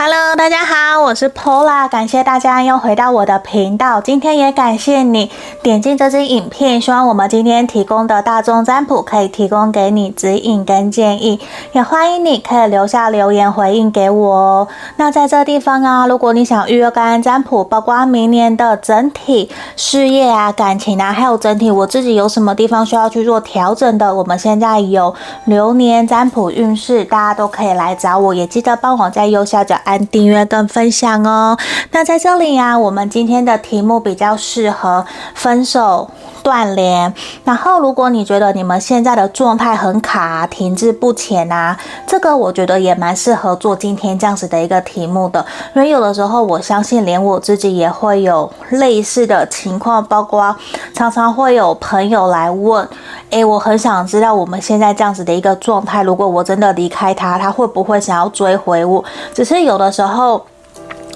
Hello，大家好，我是 Pola，感谢大家又回到我的频道。今天也感谢你点进这支影片，希望我们今天提供的大众占卜可以提供给你指引跟建议。也欢迎你可以留下留言回应给我哦。那在这地方啊，如果你想预约个人占卜，包括明年的整体事业啊、感情啊，还有整体我自己有什么地方需要去做调整的，我们现在有流年占卜运势，大家都可以来找我。也记得帮我在右下角。按订阅跟分享哦。那在这里呀、啊，我们今天的题目比较适合分手断联。然后，如果你觉得你们现在的状态很卡、停滞不前啊，这个我觉得也蛮适合做今天这样子的一个题目的。因为有的时候，我相信连我自己也会有类似的情况，包括常常会有朋友来问：“诶，我很想知道我们现在这样子的一个状态，如果我真的离开他，他会不会想要追回我？”只是。有的时候，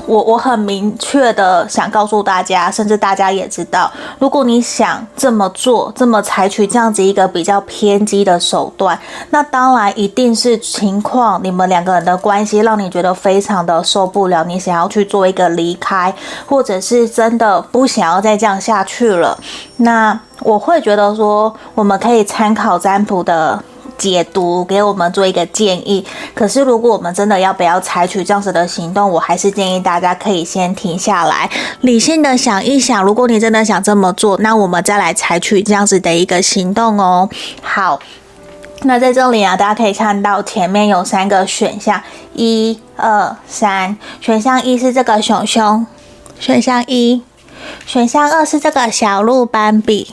我我很明确的想告诉大家，甚至大家也知道，如果你想这么做，这么采取这样子一个比较偏激的手段，那当然一定是情况，你们两个人的关系让你觉得非常的受不了，你想要去做一个离开，或者是真的不想要再这样下去了。那我会觉得说，我们可以参考占卜的。解读给我们做一个建议，可是如果我们真的要不要采取这样子的行动，我还是建议大家可以先停下来，理性的想一想。如果你真的想这么做，那我们再来采取这样子的一个行动哦。好，那在这里啊，大家可以看到前面有三个选项，一、二、三。选项一是这个熊熊，选项一，选项二是这个小鹿斑比，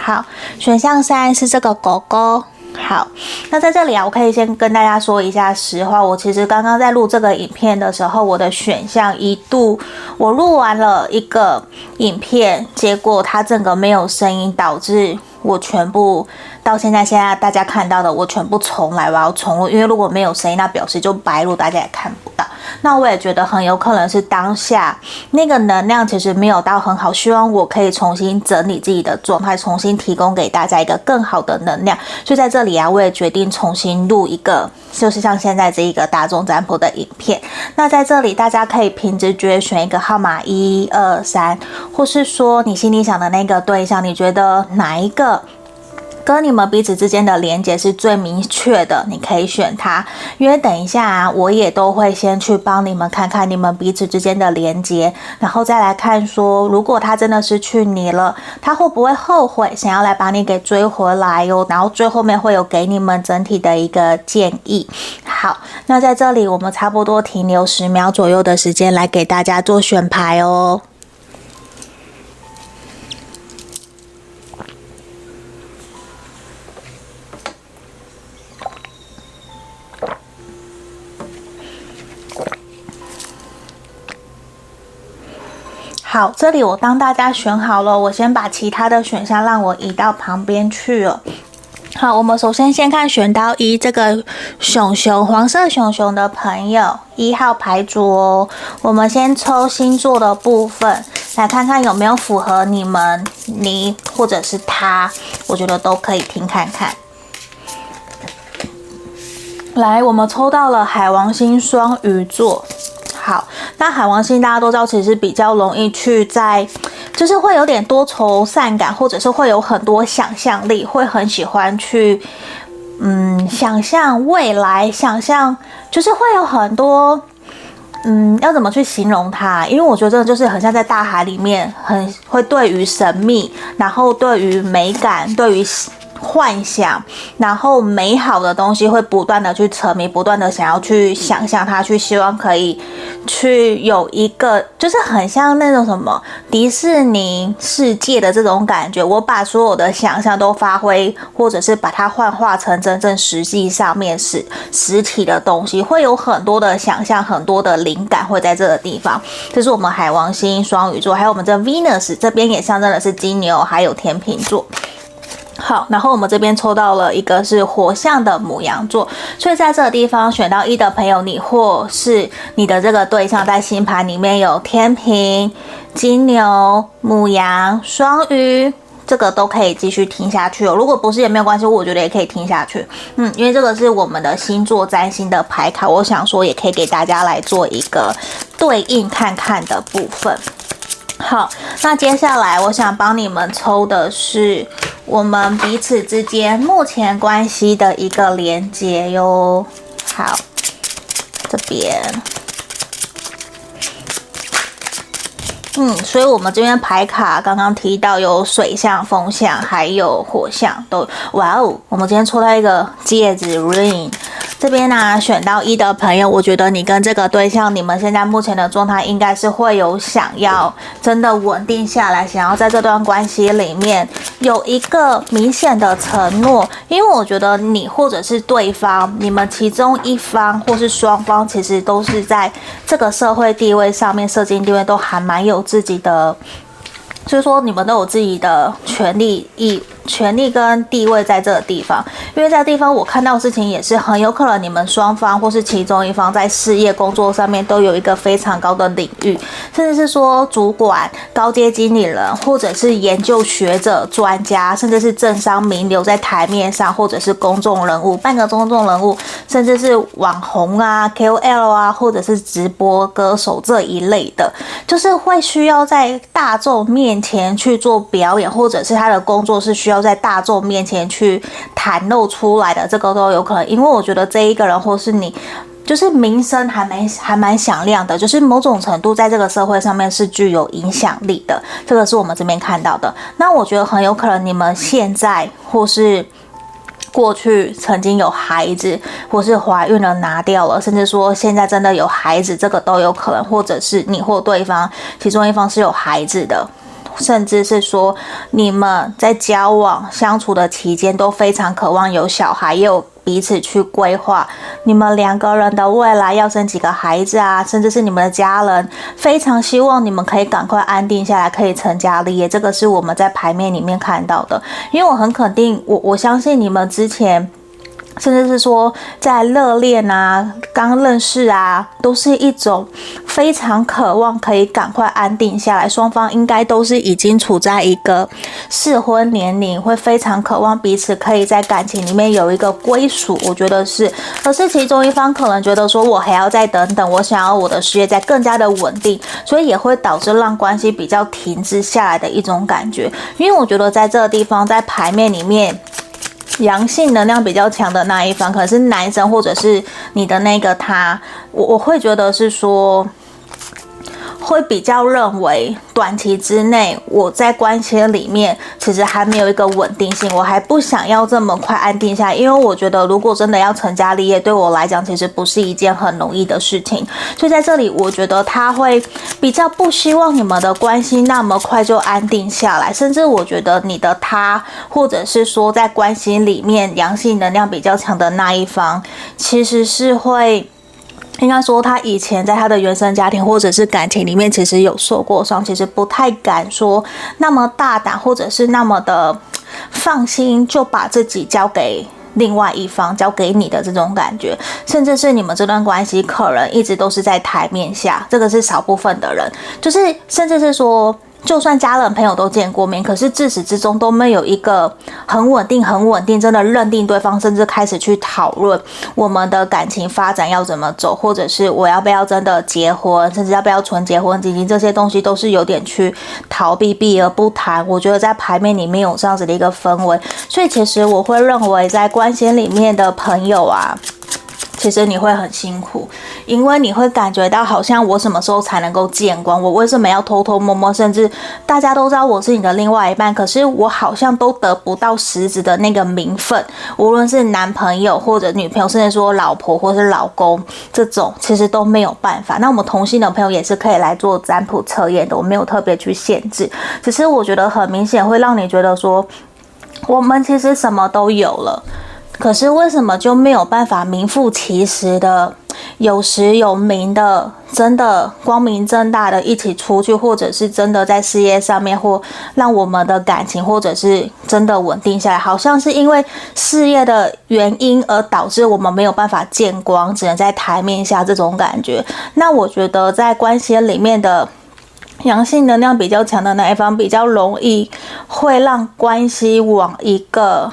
好，选项三是这个狗狗。好，那在这里啊，我可以先跟大家说一下实话。我其实刚刚在录这个影片的时候，我的选项一度我录完了一个影片，结果它整个没有声音，导致我全部。到现在，现在大家看到的我全部重来，我要重录，因为如果没有声音，那表示就白录，大家也看不到。那我也觉得很有可能是当下那个能量其实没有到很好，希望我可以重新整理自己的状态，重新提供给大家一个更好的能量。所以在这里啊，我也决定重新录一个，就是像现在这一个大众占卜的影片。那在这里，大家可以凭直觉选一个号码，一、二、三，或是说你心里想的那个对象，你觉得哪一个？跟你们彼此之间的连接是最明确的，你可以选它。因为等一下啊，我也都会先去帮你们看看你们彼此之间的连接，然后再来看说，如果他真的失去你了，他会不会后悔，想要来把你给追回来哟？然后最后面会有给你们整体的一个建议。好，那在这里我们差不多停留十秒左右的时间来给大家做选牌哦。好，这里我帮大家选好了，我先把其他的选项让我移到旁边去了。好，我们首先先看选到一这个熊熊黄色熊熊的朋友，一号牌组哦。我们先抽星座的部分，来看看有没有符合你们、你或者是他，我觉得都可以听看看。来，我们抽到了海王星双鱼座。好，那海王星大家都知道，其实比较容易去在，就是会有点多愁善感，或者是会有很多想象力，会很喜欢去，嗯，想象未来，想象就是会有很多，嗯，要怎么去形容它？因为我觉得就是很像在大海里面，很会对于神秘，然后对于美感，对于。幻想，然后美好的东西会不断的去沉迷，不断的想要去想象它，去希望可以去有一个，就是很像那种什么迪士尼世界的这种感觉。我把所有的想象都发挥，或者是把它幻化成真正实际上面是实体的东西，会有很多的想象，很多的灵感会在这个地方。这是我们海王星双鱼座，还有我们这 Venus 这边也象征的是金牛，还有天秤座。好，然后我们这边抽到了一个是火象的母羊座，所以在这个地方选到一的朋友，你或是你的这个对象在星盘里面有天秤、金牛、母羊、双鱼、这个都可以继续听下去哦。如果不是也没有关系，我觉得也可以听下去。嗯，因为这个是我们的星座占星的牌卡，我想说也可以给大家来做一个对应看看的部分。好，那接下来我想帮你们抽的是我们彼此之间目前关系的一个连接哟。好，这边，嗯，所以我们这边牌卡刚刚提到有水象、风象，还有火象都，哇哦，我们今天抽到一个戒指 ring。这边呢、选到一的朋友，我觉得你跟这个对象，你们现在目前的状态应该是会有想要真的稳定下来，想要在这段关系里面有一个明显的承诺。因为我觉得你或者是对方，你们其中一方或是双方，其实都是在这个社会地位上面、社经地位都还蛮有自己的，所以说你们都有自己的权利义。权力跟地位在这个地方，因为在地方我看到的事情也是很有可能你们双方或是其中一方在事业工作上面都有一个非常高的领域，甚至是说主管、高阶经理人，或者是研究学者、专家，甚至是政商名流在台面上，或者是公众人物，半个公众人物，甚至是网红啊、KOL 啊，或者是直播歌手这一类的，就是会需要在大众面前去做表演，或者是他的工作是需要。在大众面前去袒露出来的这个都有可能，因为我觉得这一个人或是你，就是名声还蛮还蛮响亮的，就是某种程度在这个社会上面是具有影响力的。这个是我们这边看到的。那我觉得很有可能你们现在或是过去曾经有孩子，或是怀孕了拿掉了，甚至说现在真的有孩子，这个都有可能，或者是你或对方其中一方是有孩子的。甚至是说，你们在交往相处的期间都非常渴望有小孩，也有彼此去规划你们两个人的未来要生几个孩子啊，甚至是你们的家人非常希望你们可以赶快安定下来，可以成家立业。这个是我们在牌面里面看到的，因为我很肯定，我我相信你们之前。甚至是说，在热恋啊、刚认识啊，都是一种非常渴望可以赶快安定下来。双方应该都是已经处在一个适婚年龄，会非常渴望彼此可以在感情里面有一个归属。我觉得是，可是其中一方可能觉得说，我还要再等等，我想要我的事业再更加的稳定，所以也会导致让关系比较停滞下来的一种感觉。因为我觉得在这个地方，在牌面里面。阳性能量比较强的那一方，可是男生或者是你的那个他，我我会觉得是说。会比较认为短期之内我在关系里面其实还没有一个稳定性，我还不想要这么快安定下来，因为我觉得如果真的要成家立业，对我来讲其实不是一件很容易的事情。所以在这里，我觉得他会比较不希望你们的关系那么快就安定下来，甚至我觉得你的他，或者是说在关系里面阳性能量比较强的那一方，其实是会。应该说，他以前在他的原生家庭或者是感情里面，其实有受过伤，其实不太敢说那么大胆，或者是那么的放心，就把自己交给另外一方，交给你的这种感觉，甚至是你们这段关系可能一直都是在台面下，这个是少部分的人，就是甚至是说。就算家人朋友都见过面，可是自始至终都没有一个很稳定、很稳定，真的认定对方，甚至开始去讨论我们的感情发展要怎么走，或者是我要不要真的结婚，甚至要不要存结婚基金，这些东西都是有点去逃避、避而不谈。我觉得在牌面里面有这样子的一个氛围，所以其实我会认为在关系里面的朋友啊。其实你会很辛苦，因为你会感觉到好像我什么时候才能够见光？我为什么要偷偷摸摸？甚至大家都知道我是你的另外一半，可是我好像都得不到实质的那个名分，无论是男朋友或者女朋友，甚至说老婆或是老公，这种其实都没有办法。那我们同性的朋友也是可以来做占卜测验的，我没有特别去限制，只是我觉得很明显会让你觉得说，我们其实什么都有了。可是为什么就没有办法名副其实的有实有名的，真的光明正大的一起出去，或者是真的在事业上面，或让我们的感情，或者是真的稳定下来？好像是因为事业的原因而导致我们没有办法见光，只能在台面下这种感觉。那我觉得在关系里面的。阳性能量比较强的那一方，比较容易会让关系往一个。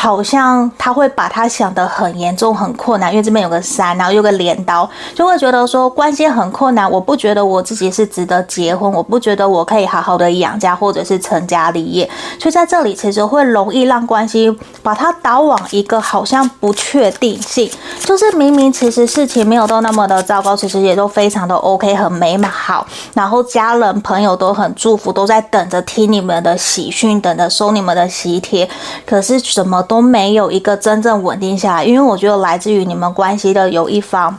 好像他会把他想得很严重、很困难，因为这边有个山，然后有个镰刀，就会觉得说关系很困难。我不觉得我自己是值得结婚，我不觉得我可以好好的养家或者是成家立业。所以在这里其实会容易让关系把它导往一个好像不确定性，就是明明其实事情没有到那么的糟糕，其实也都非常的 OK，很美好。然后家人朋友都很祝福，都在等着听你们的喜讯，等着收你们的喜帖。可是什么？都没有一个真正稳定下来，因为我觉得来自于你们关系的有一方，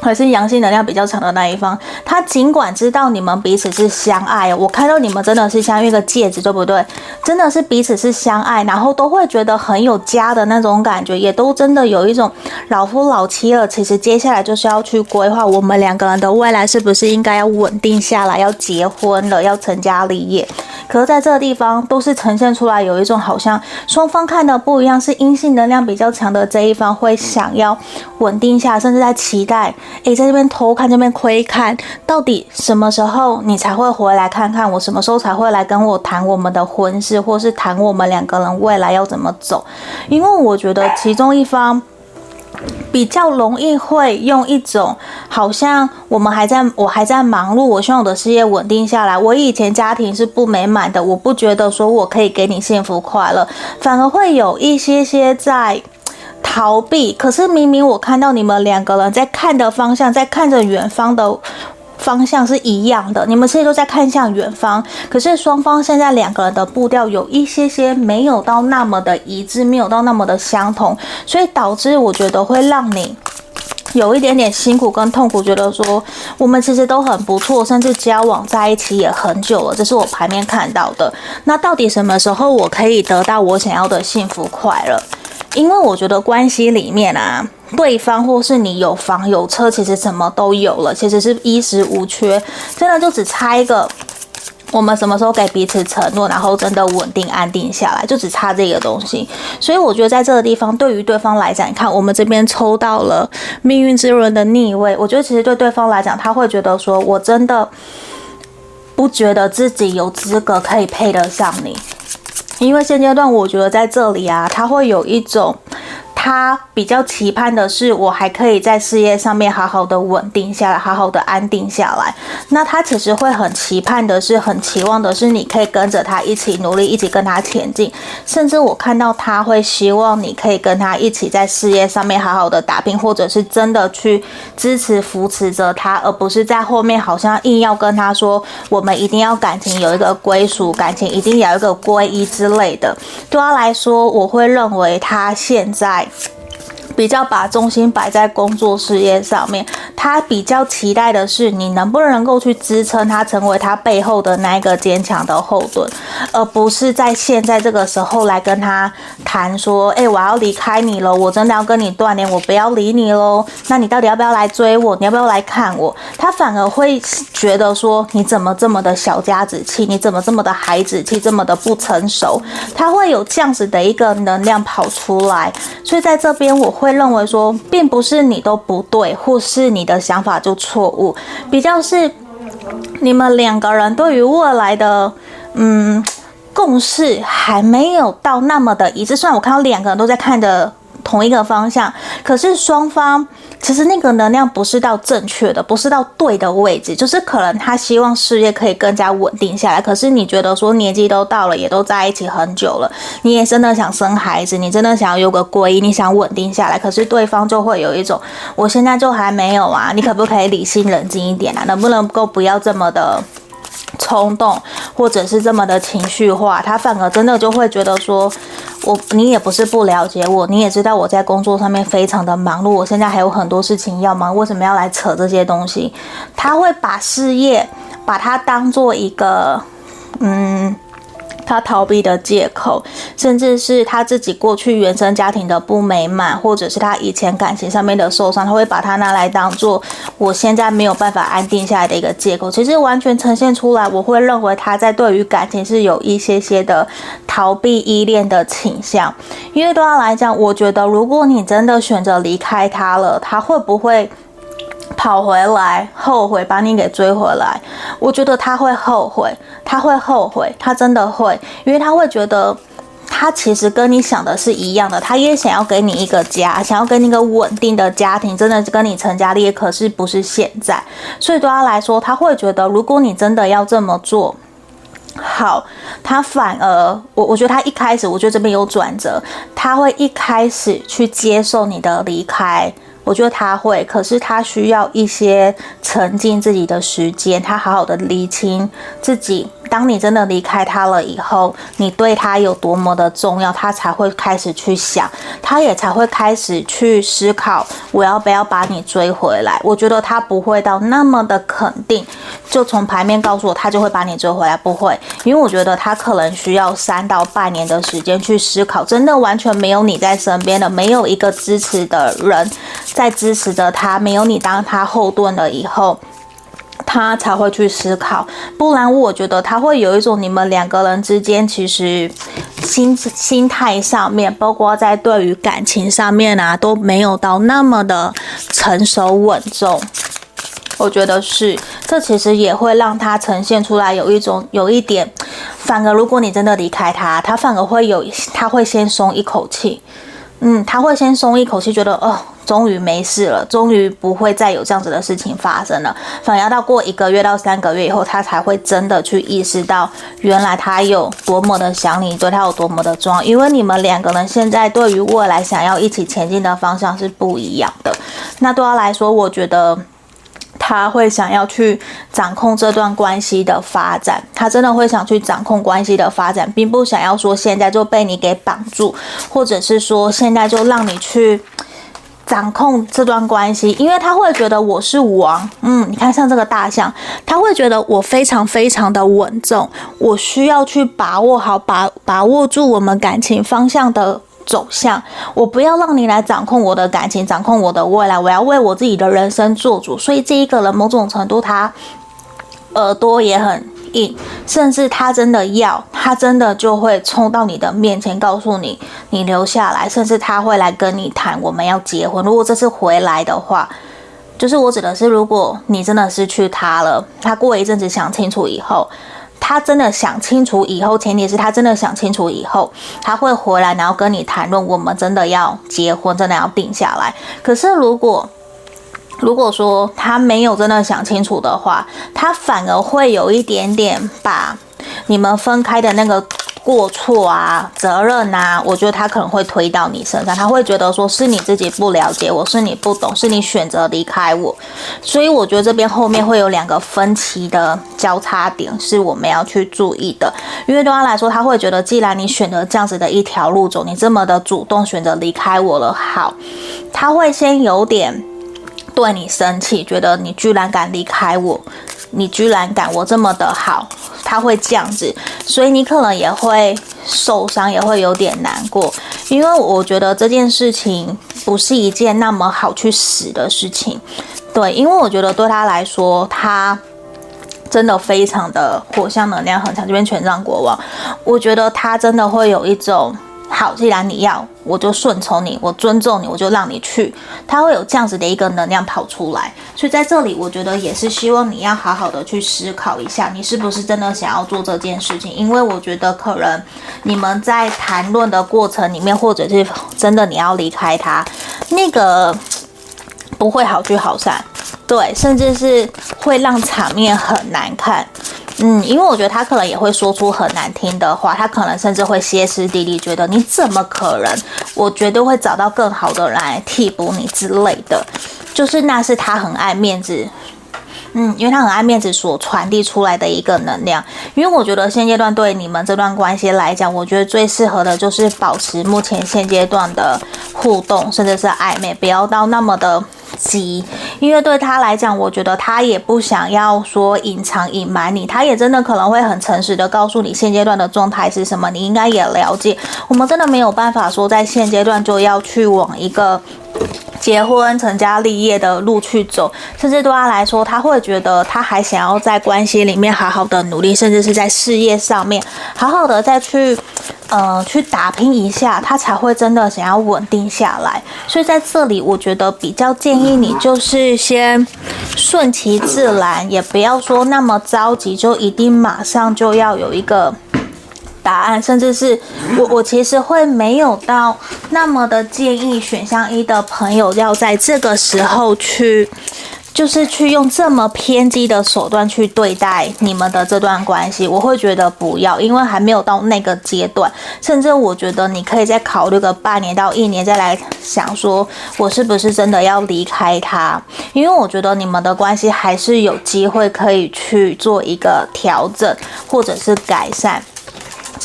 还是阳性能量比较强的那一方，他尽管知道你们彼此是相爱，我看到你们真的是像一个戒指，对不对？真的是彼此是相爱，然后都会觉得很有家的那种感觉，也都真的有一种老夫老妻了。其实接下来就是要去规划我们两个人的未来，是不是应该要稳定下来，要结婚了，要成家立业。可是在这个地方都是呈现出来有一种好像双方看的不一样，是阴性能量比较强的这一方会想要稳定下，甚至在期待，诶，在这边偷看，这边窥看，到底什么时候你才会回来看看我？什么时候才会来跟我谈我们的婚事，或是谈我们两个人未来要怎么走？因为我觉得其中一方。比较容易会用一种好像我们还在我还在忙碌，我希望我的事业稳定下来。我以前家庭是不美满的，我不觉得说我可以给你幸福快乐，反而会有一些些在逃避。可是明明我看到你们两个人在看的方向，在看着远方的。方向是一样的，你们其实都在看向远方，可是双方现在两个人的步调有一些些没有到那么的一致，没有到那么的相同，所以导致我觉得会让你有一点点辛苦跟痛苦，觉得说我们其实都很不错，甚至交往在一起也很久了，这是我牌面看到的。那到底什么时候我可以得到我想要的幸福快乐？因为我觉得关系里面啊。对方或是你有房有车，其实什么都有了，其实是衣食无缺，真的就只差一个，我们什么时候给彼此承诺，然后真的稳定安定下来，就只差这个东西。所以我觉得在这个地方，对于对方来讲，你看我们这边抽到了命运之轮的逆位，我觉得其实对对方来讲，他会觉得说我真的不觉得自己有资格可以配得上你，因为现阶段我觉得在这里啊，它会有一种。他比较期盼的是，我还可以在事业上面好好的稳定下来，好好的安定下来。那他其实会很期盼的是，很期望的是，你可以跟着他一起努力，一起跟他前进。甚至我看到他会希望你可以跟他一起在事业上面好好的打拼，或者是真的去支持扶持着他，而不是在后面好像硬要跟他说，我们一定要感情有一个归属，感情一定要有一个皈依之类的。对他来说，我会认为他现在。比较把重心摆在工作事业上面，他比较期待的是你能不能够去支撑他，成为他背后的那一个坚强的后盾，而不是在现在这个时候来跟他谈说，哎，我要离开你了，我真的要跟你断联，我不要理你喽。那你到底要不要来追我？你要不要来看我？他反而会觉得说，你怎么这么的小家子气？你怎么这么的孩子气？这么的不成熟？他会有这样子的一个能量跑出来，所以在这边我会。会认为说，并不是你都不对，或是你的想法就错误，比较是你们两个人对于未来的嗯共识还没有到那么的一致。虽然我看到两个人都在看着同一个方向，可是双方。其实那个能量不是到正确的，不是到对的位置，就是可能他希望事业可以更加稳定下来。可是你觉得说年纪都到了，也都在一起很久了，你也真的想生孩子，你真的想要有个归，你想稳定下来。可是对方就会有一种，我现在就还没有啊，你可不可以理性冷静一点啊？能不能够不要这么的？冲动，或者是这么的情绪化，他反而真的就会觉得说，我你也不是不了解我，你也知道我在工作上面非常的忙碌，我现在还有很多事情要忙，为什么要来扯这些东西？他会把事业把它当做一个，嗯。他逃避的借口，甚至是他自己过去原生家庭的不美满，或者是他以前感情上面的受伤，他会把它拿来当做我现在没有办法安定下来的一个借口。其实完全呈现出来，我会认为他在对于感情是有一些些的逃避依恋的倾向。因为对他来讲，我觉得如果你真的选择离开他了，他会不会？跑回来，后悔把你给追回来。我觉得他会后悔，他会后悔，他真的会，因为他会觉得。他其实跟你想的是一样的，他也想要给你一个家，想要给你一个稳定的家庭，真的跟你成家立业，可是不是现在。所以对他来说，他会觉得，如果你真的要这么做，好，他反而，我我觉得他一开始，我觉得这边有转折，他会一开始去接受你的离开。我觉得他会，可是他需要一些沉浸自己的时间，他好好的理清自己。当你真的离开他了以后，你对他有多么的重要，他才会开始去想，他也才会开始去思考，我要不要把你追回来。我觉得他不会到那么的肯定，就从牌面告诉我，他就会把你追回来，不会，因为我觉得他可能需要三到半年的时间去思考，真的完全没有你在身边的，没有一个支持的人在支持着他，没有你当他后盾了以后。他才会去思考，不然我觉得他会有一种你们两个人之间其实心心态上面，包括在对于感情上面啊，都没有到那么的成熟稳重。我觉得是，这其实也会让他呈现出来有一种有一点，反而如果你真的离开他，他反而会有他会先松一口气，嗯，他会先松一口气，觉得哦。终于没事了，终于不会再有这样子的事情发生了。反而要到过一个月到三个月以后，他才会真的去意识到，原来他有多么的想你，对他有多么的重要。因为你们两个人现在对于未来想要一起前进的方向是不一样的。那对他来说，我觉得。他会想要去掌控这段关系的发展，他真的会想去掌控关系的发展，并不想要说现在就被你给绑住，或者是说现在就让你去掌控这段关系，因为他会觉得我是王，嗯，你看像这个大象，他会觉得我非常非常的稳重，我需要去把握好，把把握住我们感情方向的。走向，我不要让你来掌控我的感情，掌控我的未来，我要为我自己的人生做主。所以这一个人某种程度，他耳朵也很甚至他真的要，他真的就会冲到你的面前，告诉你你留下来，甚至他会来跟你谈我们要结婚。如果这次回来的话，就是我指的是，如果你真的失去他了，他过一阵子想清楚以后。他真的想清楚以后，前提是他真的想清楚以后，他会回来，然后跟你谈论，我们真的要结婚，真的要定下来。可是如果如果说他没有真的想清楚的话，他反而会有一点点把你们分开的那个。过错啊，责任啊，我觉得他可能会推到你身上，他会觉得说是你自己不了解我，是你不懂，是你选择离开我，所以我觉得这边后面会有两个分歧的交叉点，是我们要去注意的。因为对他来说，他会觉得既然你选择这样子的一条路走，你这么的主动选择离开我了，好，他会先有点对你生气，觉得你居然敢离开我。你居然敢我这么的好，他会这样子，所以你可能也会受伤，也会有点难过，因为我觉得这件事情不是一件那么好去死的事情，对，因为我觉得对他来说，他真的非常的火象能量很强，这边权杖国王，我觉得他真的会有一种。好，既然你要，我就顺从你，我尊重你，我就让你去。他会有这样子的一个能量跑出来，所以在这里，我觉得也是希望你要好好的去思考一下，你是不是真的想要做这件事情？因为我觉得可能你们在谈论的过程里面，或者是真的你要离开他，那个不会好聚好散，对，甚至是会让场面很难看。嗯，因为我觉得他可能也会说出很难听的话，他可能甚至会歇斯底里，觉得你怎么可能？我绝对会找到更好的人来替补你之类的，就是那是他很爱面子，嗯，因为他很爱面子所传递出来的一个能量。因为我觉得现阶段对你们这段关系来讲，我觉得最适合的就是保持目前现阶段的互动，甚至是暧昧，不要到那么的。急，因为对他来讲，我觉得他也不想要说隐藏隐瞒你，他也真的可能会很诚实的告诉你现阶段的状态是什么，你应该也了解。我们真的没有办法说在现阶段就要去往一个结婚成家立业的路去走，甚至对他来说，他会觉得他还想要在关系里面好好的努力，甚至是在事业上面好好的再去呃，去打拼一下，他才会真的想要稳定下来。所以在这里，我觉得比较建议你就是先顺其自然，也不要说那么着急，就一定马上就要有一个答案。甚至是我，我其实会没有到那么的建议选项一的朋友要在这个时候去。就是去用这么偏激的手段去对待你们的这段关系，我会觉得不要，因为还没有到那个阶段。甚至我觉得你可以再考虑个半年到一年，再来想说，我是不是真的要离开他？因为我觉得你们的关系还是有机会可以去做一个调整或者是改善。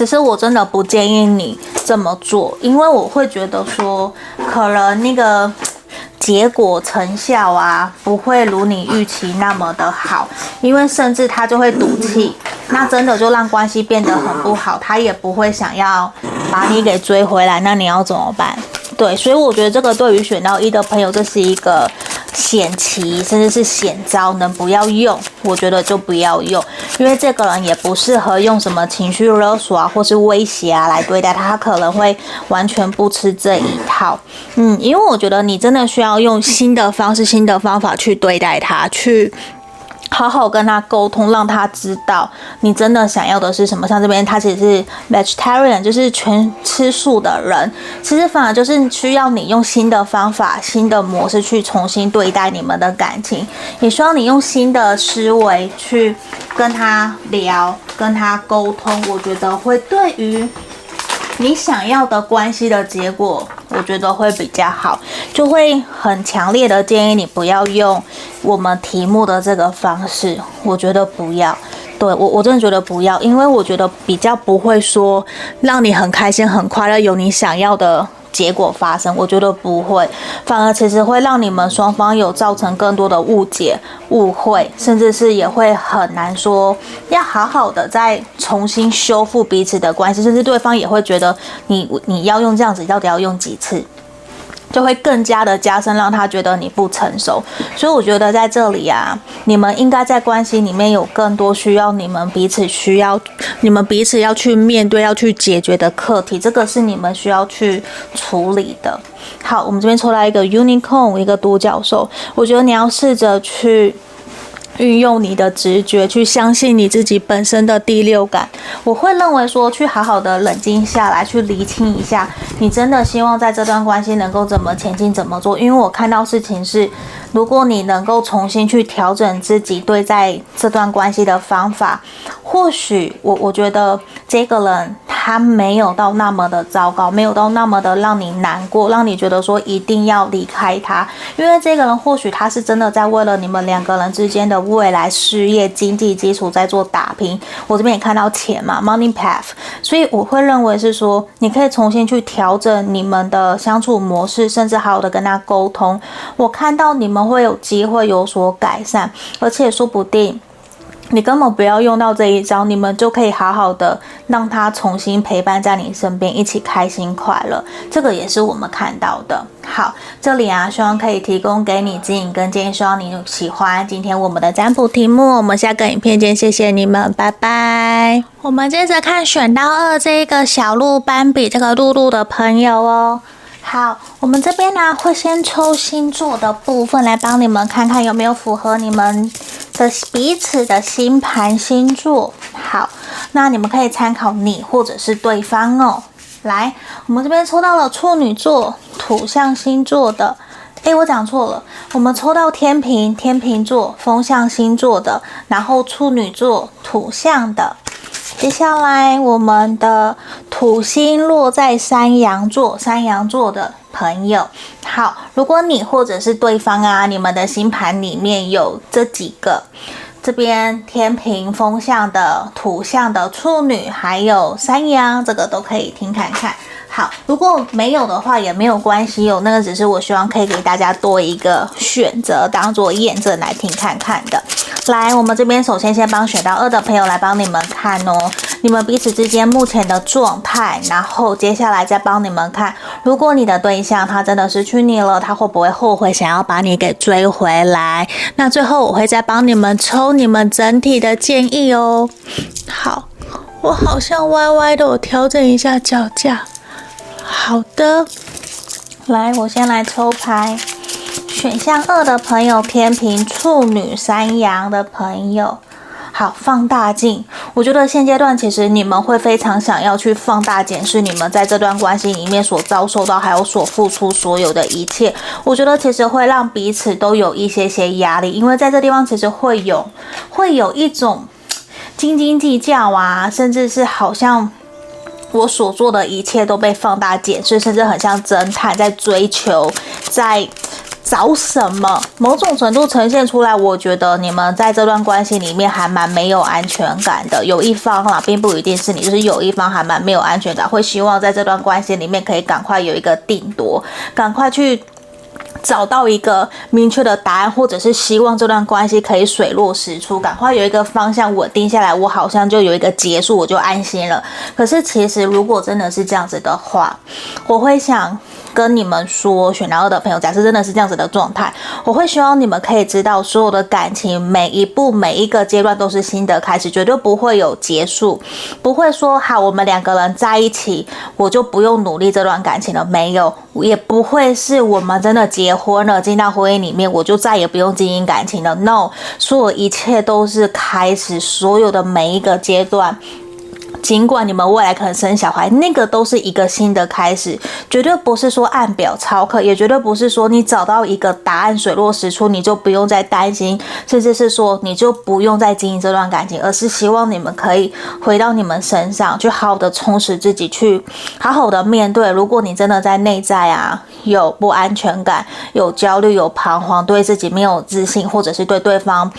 只是我真的不建议你这么做，因为我会觉得说，可能那个。结果成效啊，不会如你预期那么的好，因为甚至他就会赌气，那真的就让关系变得很不好，他也不会想要把你给追回来，那你要怎么办？对，所以我觉得这个对于选到一的朋友，这是一个。险棋甚至是险招，能不要用，我觉得就不要用，因为这个人也不适合用什么情绪勒索啊，或是威胁啊来对待他，他可能会完全不吃这一套。嗯，因为我觉得你真的需要用新的方式、新的方法去对待他，去。好好跟他沟通，让他知道你真的想要的是什么。像这边，他其实是 vegetarian，就是全吃素的人。其实反而就是需要你用新的方法、新的模式去重新对待你们的感情，也需要你用新的思维去跟他聊、跟他沟通。我觉得会对于你想要的关系的结果，我觉得会比较好。就会很强烈的建议你不要用。我们题目的这个方式，我觉得不要。对，我，我真的觉得不要，因为我觉得比较不会说让你很开心、很快乐，有你想要的结果发生。我觉得不会，反而其实会让你们双方有造成更多的误解、误会，甚至是也会很难说要好好的再重新修复彼此的关系，甚至对方也会觉得你你要用这样子，到底要用几次？就会更加的加深，让他觉得你不成熟。所以我觉得在这里啊，你们应该在关系里面有更多需要你们彼此需要，你们彼此要去面对、要去解决的课题，这个是你们需要去处理的。好，我们这边抽来一个 unicorn，一个独角兽。我觉得你要试着去。运用你的直觉去相信你自己本身的第六感，我会认为说，去好好的冷静下来，去厘清一下，你真的希望在这段关系能够怎么前进，怎么做？因为我看到事情是，如果你能够重新去调整自己对待这段关系的方法，或许我我觉得这个人。他没有到那么的糟糕，没有到那么的让你难过，让你觉得说一定要离开他。因为这个人或许他是真的在为了你们两个人之间的未来事业经济基础在做打拼。我这边也看到钱嘛，money path，所以我会认为是说你可以重新去调整你们的相处模式，甚至好好的跟他沟通。我看到你们会有机会有所改善，而且说不定。你根本不要用到这一招，你们就可以好好的让他重新陪伴在你身边，一起开心快乐。这个也是我们看到的。好，这里啊，希望可以提供给你指引跟建议，希望你喜欢今天我们的占卜题目。我们下个影片见，谢谢你们，拜拜。我们接着看选到二这一个小鹿斑比这个露露的朋友哦。好，我们这边呢会先抽星座的部分来帮你们看看有没有符合你们。的彼此的星盘星座，好，那你们可以参考你或者是对方哦。来，我们这边抽到了处女座土象星座的，诶，我讲错了，我们抽到天平天平座风象星座的，然后处女座土象的。接下来我们的土星落在山羊座，山羊座的朋友，好，如果你或者是对方啊，你们的星盘里面有这几个，这边天平风象的、土象的处女，还有山羊，这个都可以听看看。好，如果没有的话也没有关系，有那个只是我希望可以给大家多一个选择，当做验证来听看看的。来，我们这边首先先帮选到二的朋友来帮你们看哦，你们彼此之间目前的状态，然后接下来再帮你们看，如果你的对象他真的失去你了，他会不会后悔想要把你给追回来？那最后我会再帮你们抽你们整体的建议哦。好。我好像歪歪的，我调整一下脚架。好的，来，我先来抽牌。选项二的朋友，天平、处女、山羊的朋友。好，放大镜。我觉得现阶段其实你们会非常想要去放大检视你们在这段关系里面所遭受到，还有所付出所有的一切。我觉得其实会让彼此都有一些些压力，因为在这地方其实会有会有一种斤斤计较啊，甚至是好像我所做的一切都被放大检视，甚至很像侦探在追求，在。找什么？某种程度呈现出来，我觉得你们在这段关系里面还蛮没有安全感的。有一方啊，并不一定是你，就是有一方还蛮没有安全感，会希望在这段关系里面可以赶快有一个定夺，赶快去找到一个明确的答案，或者是希望这段关系可以水落石出，赶快有一个方向稳定下来，我好像就有一个结束，我就安心了。可是其实如果真的是这样子的话，我会想。跟你们说，选到二的朋友，假设真的是这样子的状态，我会希望你们可以知道，所有的感情每一步每一个阶段都是新的开始，绝对不会有结束，不会说好我们两个人在一起，我就不用努力这段感情了，没有，也不会是我们真的结婚了，进到婚姻里面，我就再也不用经营感情了，no，所有一切都是开始，所有的每一个阶段。尽管你们未来可能生小孩，那个都是一个新的开始，绝对不是说按表操课，也绝对不是说你找到一个答案水落石出，你就不用再担心，甚至是说你就不用再经营这段感情，而是希望你们可以回到你们身上，去好好的充实自己，去好好的面对。如果你真的在内在啊有不安全感、有焦虑、有彷徨，对自己没有自信，或者是对对方。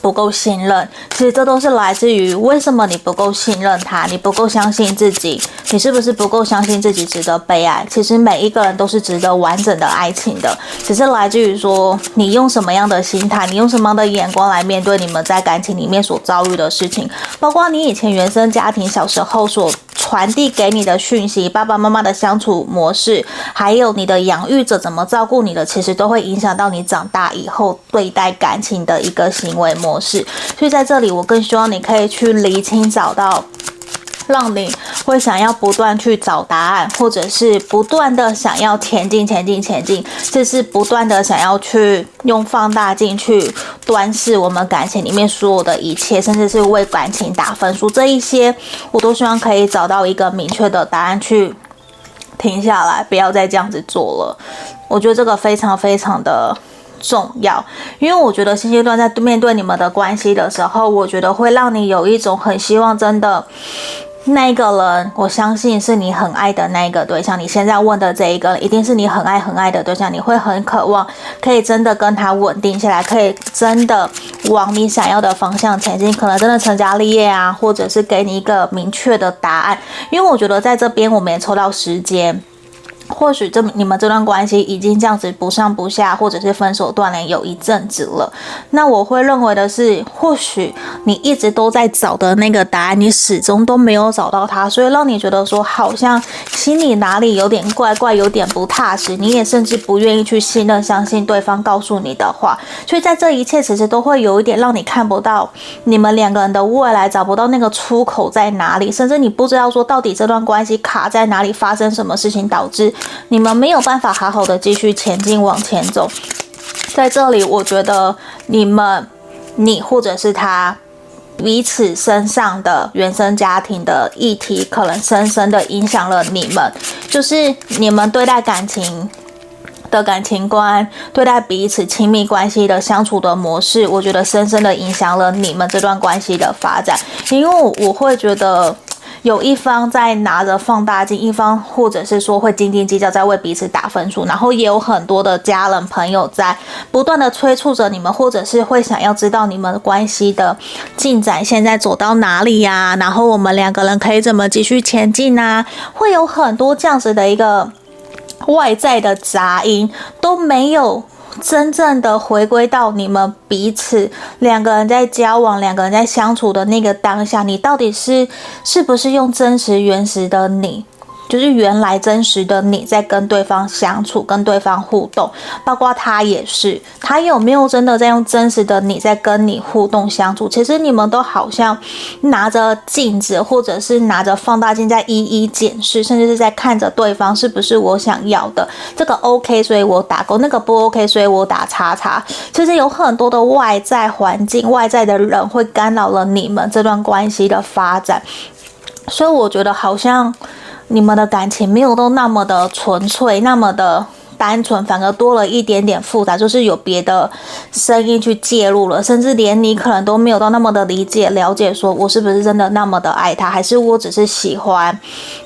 不够信任，其实这都是来自于为什么你不够信任他，你不够相信自己，你是不是不够相信自己值得被爱？其实每一个人都是值得完整的爱情的，只是来自于说你用什么样的心态，你用什么样的眼光来面对你们在感情里面所遭遇的事情，包括你以前原生家庭小时候所传递给你的讯息，爸爸妈妈的相处模式，还有你的养育者怎么照顾你的，其实都会影响到你长大以后对待感情的一个行为模。模式，所以在这里，我更希望你可以去厘清，找到让你会想要不断去找答案，或者是不断的想要前进、前进、前进，这是不断的想要去用放大镜去端视我们感情里面所有的一切，甚至是为感情打分数，这一些我都希望可以找到一个明确的答案，去停下来，不要再这样子做了。我觉得这个非常非常的。重要，因为我觉得现阶段在面对你们的关系的时候，我觉得会让你有一种很希望，真的那个人，我相信是你很爱的那一个对象。你现在问的这一个，一定是你很爱很爱的对象。你会很渴望可以真的跟他稳定下来，可以真的往你想要的方向前进，可能真的成家立业啊，或者是给你一个明确的答案。因为我觉得在这边我们也抽到时间。或许这你们这段关系已经这样子不上不下，或者是分手断联有一阵子了。那我会认为的是，或许你一直都在找的那个答案，你始终都没有找到它，所以让你觉得说好像心里哪里有点怪怪，有点不踏实。你也甚至不愿意去信任、相信对方告诉你的话。所以在这一切其实都会有一点让你看不到你们两个人的未来，找不到那个出口在哪里，甚至你不知道说到底这段关系卡在哪里，发生什么事情导致。你们没有办法好好的继续前进往前走，在这里，我觉得你们，你或者是他，彼此身上的原生家庭的议题，可能深深的影响了你们，就是你们对待感情的感情观，对待彼此亲密关系的相处的模式，我觉得深深的影响了你们这段关系的发展，因为我会觉得。有一方在拿着放大镜，一方或者是说会斤斤计较，在为彼此打分数，然后也有很多的家人朋友在不断的催促着你们，或者是会想要知道你们关系的进展，现在走到哪里呀？然后我们两个人可以怎么继续前进啊？会有很多这样子的一个外在的杂音都没有。真正的回归到你们彼此两个人在交往、两个人在相处的那个当下，你到底是是不是用真实原始的你就是原来真实的你在跟对方相处，跟对方互动，包括他也是，他有没有真的在用真实的你在跟你互动相处？其实你们都好像拿着镜子，或者是拿着放大镜在一一检视，甚至是在看着对方是不是我想要的。这个 OK，所以我打勾；那个不 OK，所以我打叉叉。其实有很多的外在环境、外在的人会干扰了你们这段关系的发展，所以我觉得好像。你们的感情没有都那么的纯粹，那么的单纯，反而多了一点点复杂，就是有别的声音去介入了，甚至连你可能都没有到那么的理解、了解，说我是不是真的那么的爱他，还是我只是喜欢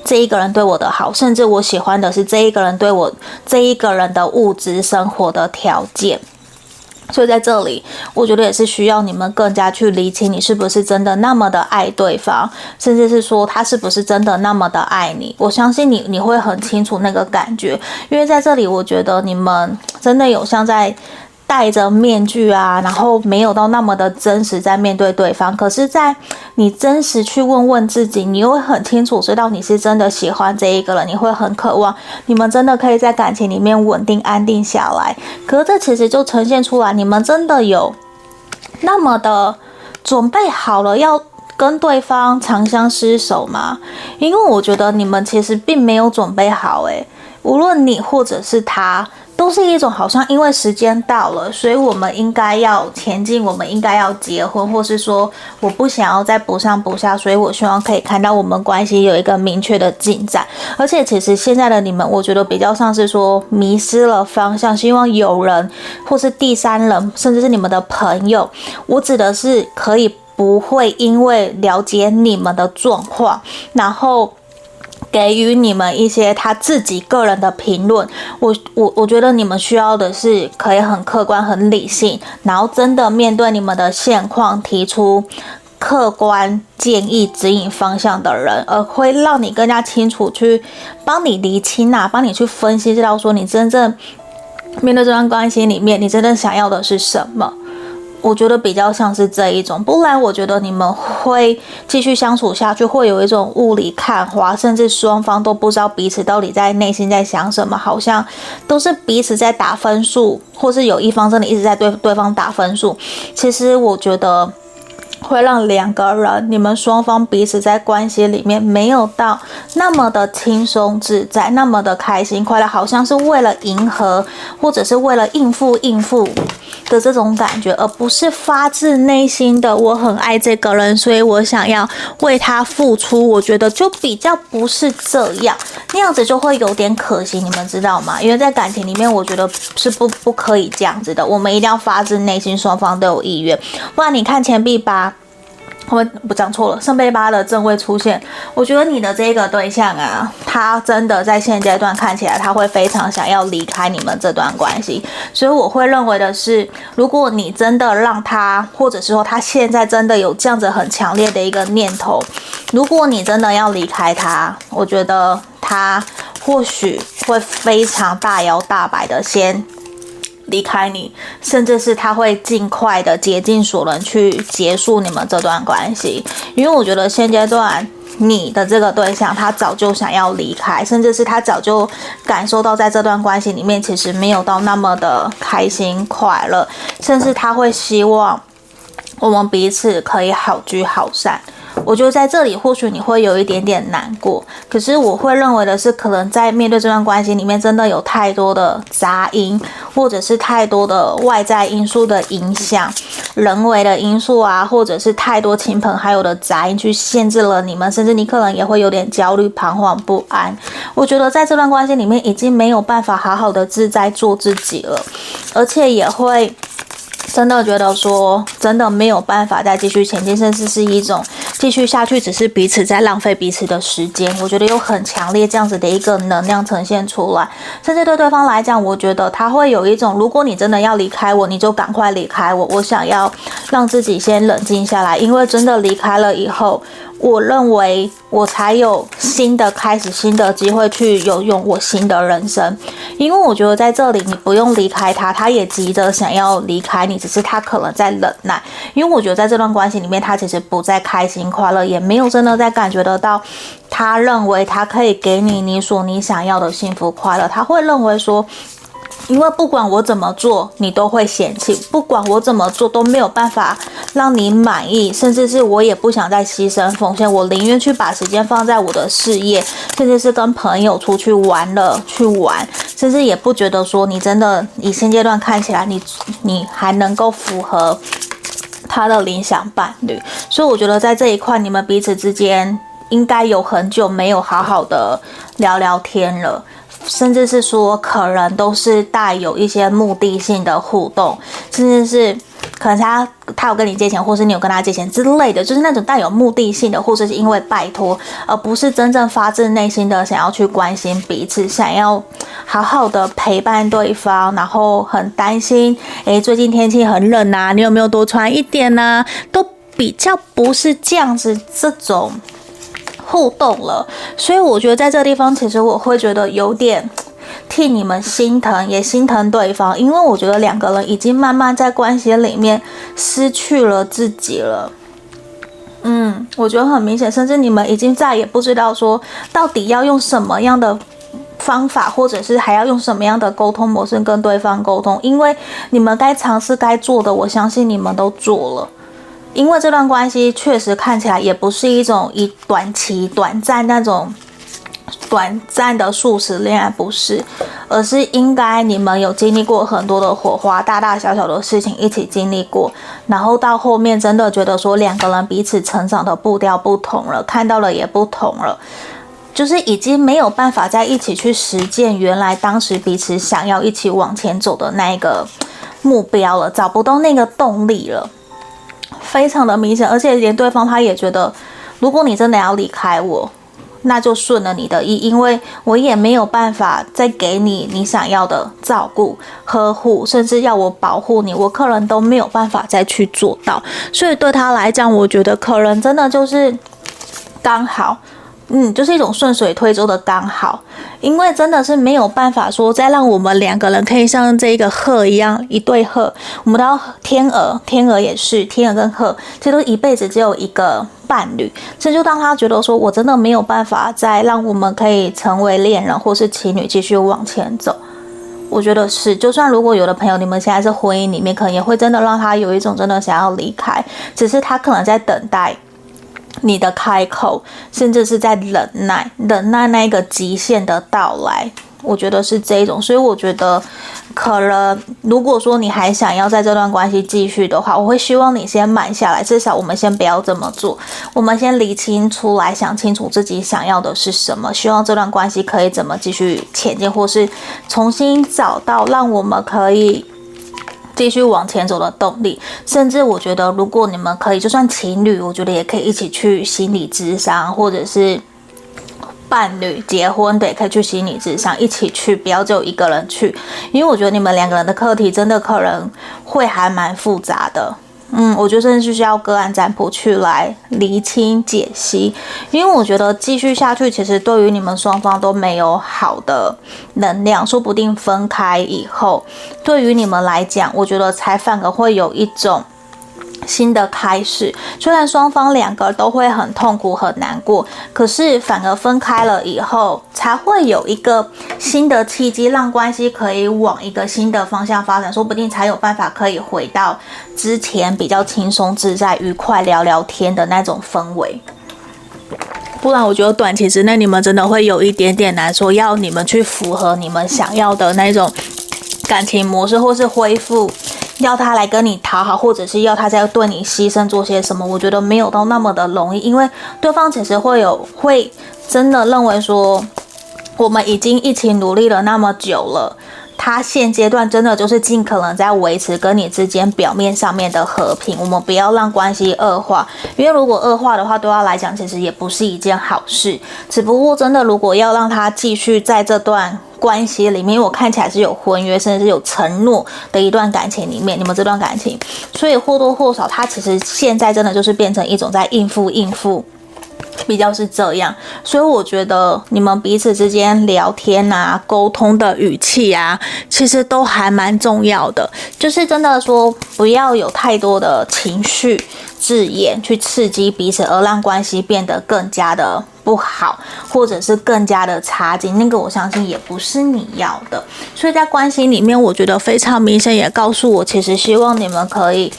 这一个人对我的好，甚至我喜欢的是这一个人对我这一个人的物质生活的条件。所以在这里，我觉得也是需要你们更加去理清，你是不是真的那么的爱对方，甚至是说他是不是真的那么的爱你。我相信你，你会很清楚那个感觉，因为在这里，我觉得你们真的有像在。戴着面具啊，然后没有到那么的真实在面对对方。可是，在你真实去问问自己，你又很清楚知道你是真的喜欢这一个人，你会很渴望你们真的可以在感情里面稳定安定下来。可是这其实就呈现出来，你们真的有那么的准备好了要跟对方长相厮守吗？因为我觉得你们其实并没有准备好。诶，无论你或者是他。都是一种好像因为时间到了，所以我们应该要前进，我们应该要结婚，或是说我不想要再不上不下，所以我希望可以看到我们关系有一个明确的进展。而且其实现在的你们，我觉得比较像是说迷失了方向，希望有人或是第三人，甚至是你们的朋友，我指的是可以不会因为了解你们的状况，然后。给予你们一些他自己个人的评论，我我我觉得你们需要的是可以很客观、很理性，然后真的面对你们的现况，提出客观建议、指引方向的人，而会让你更加清楚去帮你厘清啊，帮你去分析，知道说你真正面对这段关系里面，你真正想要的是什么。我觉得比较像是这一种，不然我觉得你们会继续相处下去，会有一种雾里看花，甚至双方都不知道彼此到底在内心在想什么，好像都是彼此在打分数，或是有一方真的一直在对对方打分数。其实我觉得。会让两个人，你们双方彼此在关系里面没有到那么的轻松自在，那么的开心快乐，好像是为了迎合或者是为了应付应付的这种感觉，而不是发自内心的我很爱这个人，所以我想要为他付出。我觉得就比较不是这样，那样子就会有点可惜，你们知道吗？因为在感情里面，我觉得是不不可以这样子的，我们一定要发自内心，双方都有意愿，不然你看钱币我讲错了，圣杯八的正位出现，我觉得你的这个对象啊，他真的在现阶段看起来他会非常想要离开你们这段关系，所以我会认为的是，如果你真的让他，或者是说他现在真的有这样子很强烈的一个念头，如果你真的要离开他，我觉得他或许会非常大摇大摆的先。离开你，甚至是他会尽快的竭尽所能去结束你们这段关系，因为我觉得现阶段你的这个对象他早就想要离开，甚至是他早就感受到在这段关系里面其实没有到那么的开心快乐，甚至他会希望我们彼此可以好聚好散。我觉得在这里或许你会有一点点难过，可是我会认为的是，可能在面对这段关系里面，真的有太多的杂音，或者是太多的外在因素的影响，人为的因素啊，或者是太多亲朋好友的杂音去限制了你们，甚至你可能也会有点焦虑、彷徨不安。我觉得在这段关系里面，已经没有办法好好的自在做自己了，而且也会。真的觉得说，真的没有办法再继续前进，甚至是一种继续下去，只是彼此在浪费彼此的时间。我觉得有很强烈这样子的一个能量呈现出来，甚至对对方来讲，我觉得他会有一种，如果你真的要离开我，你就赶快离开我。我想要让自己先冷静下来，因为真的离开了以后。我认为我才有新的开始，新的机会去有用我新的人生，因为我觉得在这里你不用离开他，他也急着想要离开你，只是他可能在忍耐。因为我觉得在这段关系里面，他其实不再开心快乐，也没有真的在感觉得到他认为他可以给你你所你想要的幸福快乐，他会认为说。因为不管我怎么做，你都会嫌弃；不管我怎么做，都没有办法让你满意，甚至是我也不想再牺牲奉献，我宁愿去把时间放在我的事业，甚至是跟朋友出去玩了去玩，甚至也不觉得说你真的以现阶段看起来你，你你还能够符合他的理想伴侣。所以我觉得在这一块，你们彼此之间应该有很久没有好好的聊聊天了。甚至是说，可能都是带有一些目的性的互动，甚至是可能他他有跟你借钱，或是你有跟他借钱之类的，就是那种带有目的性的，或者是因为拜托，而不是真正发自内心的想要去关心彼此，想要好好的陪伴对方，然后很担心，诶，最近天气很冷呐，你有没有多穿一点呢？都比较不是这样子这种。互动了，所以我觉得在这地方，其实我会觉得有点 替你们心疼，也心疼对方，因为我觉得两个人已经慢慢在关系里面失去了自己了。嗯，我觉得很明显，甚至你们已经再也不知道说到底要用什么样的方法，或者是还要用什么样的沟通模式跟对方沟通，因为你们该尝试该做的，我相信你们都做了。因为这段关系确实看起来也不是一种以短期、短暂那种短暂的速食恋爱，不是，而是应该你们有经历过很多的火花，大大小小的事情一起经历过，然后到后面真的觉得说两个人彼此成长的步调不同了，看到了也不同了，就是已经没有办法再一起去实践原来当时彼此想要一起往前走的那个目标了，找不到那个动力了。非常的明显，而且连对方他也觉得，如果你真的要离开我，那就顺了你的意，因为我也没有办法再给你你想要的照顾、呵护，甚至要我保护你，我可能都没有办法再去做到。所以对他来讲，我觉得可能真的就是刚好。嗯，就是一种顺水推舟的刚好，因为真的是没有办法说再让我们两个人可以像这一个鹤一样一对鹤，我们都天鹅，天鹅也是天鹅跟鹤，这都一辈子只有一个伴侣。这就当他觉得说我真的没有办法再让我们可以成为恋人或是情侣继续往前走，我觉得是。就算如果有的朋友你们现在是婚姻里面，可能也会真的让他有一种真的想要离开，只是他可能在等待。你的开口，甚至是在忍耐，忍耐那个极限的到来，我觉得是这一种。所以我觉得，可能如果说你还想要在这段关系继续的话，我会希望你先慢下来，至少我们先不要这么做，我们先理清出来，想清楚自己想要的是什么，希望这段关系可以怎么继续前进，或是重新找到让我们可以。继续往前走的动力，甚至我觉得，如果你们可以，就算情侣，我觉得也可以一起去心理咨商，或者是伴侣结婚，对，可以去心理咨商，一起去，不要只有一个人去，因为我觉得你们两个人的课题真的可能会还蛮复杂的。嗯，我觉得甚至就是需要个案占卜去来厘清解析，因为我觉得继续下去，其实对于你们双方都没有好的能量，说不定分开以后，对于你们来讲，我觉得才反而会有一种。新的开始，虽然双方两个都会很痛苦、很难过，可是反而分开了以后，才会有一个新的契机，让关系可以往一个新的方向发展，说不定才有办法可以回到之前比较轻松自在、愉快聊聊天的那种氛围。不然，我觉得短期之内你们真的会有一点点难说，要你们去符合你们想要的那种感情模式，或是恢复。要他来跟你讨好，或者是要他在对你牺牲做些什么，我觉得没有到那么的容易，因为对方其实会有会真的认为说，我们已经一起努力了那么久了，他现阶段真的就是尽可能在维持跟你之间表面上面的和平，我们不要让关系恶化，因为如果恶化的话，对他来讲其实也不是一件好事。只不过真的，如果要让他继续在这段。关系里面，我看起来是有婚约，甚至是有承诺的一段感情里面，你们这段感情，所以或多或少，他其实现在真的就是变成一种在应付应付比较是这样，所以我觉得你们彼此之间聊天啊、沟通的语气啊，其实都还蛮重要的。就是真的说，不要有太多的情绪字眼去刺激彼此，而让关系变得更加的不好，或者是更加的差劲。那个我相信也不是你要的。所以在关系里面，我觉得非常明显，也告诉我，其实希望你们可以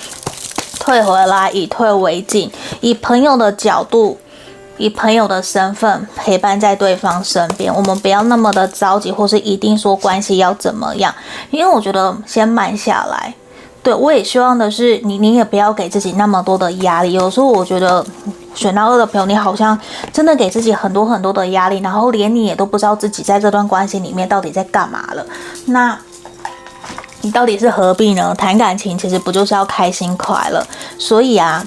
退回来，以退为进，以朋友的角度。以朋友的身份陪伴在对方身边，我们不要那么的着急，或是一定说关系要怎么样，因为我觉得先慢下来。对，我也希望的是你，你也不要给自己那么多的压力。有时候我觉得选到二的朋友，你好像真的给自己很多很多的压力，然后连你也都不知道自己在这段关系里面到底在干嘛了。那你到底是何必呢？谈感情其实不就是要开心快乐？所以啊。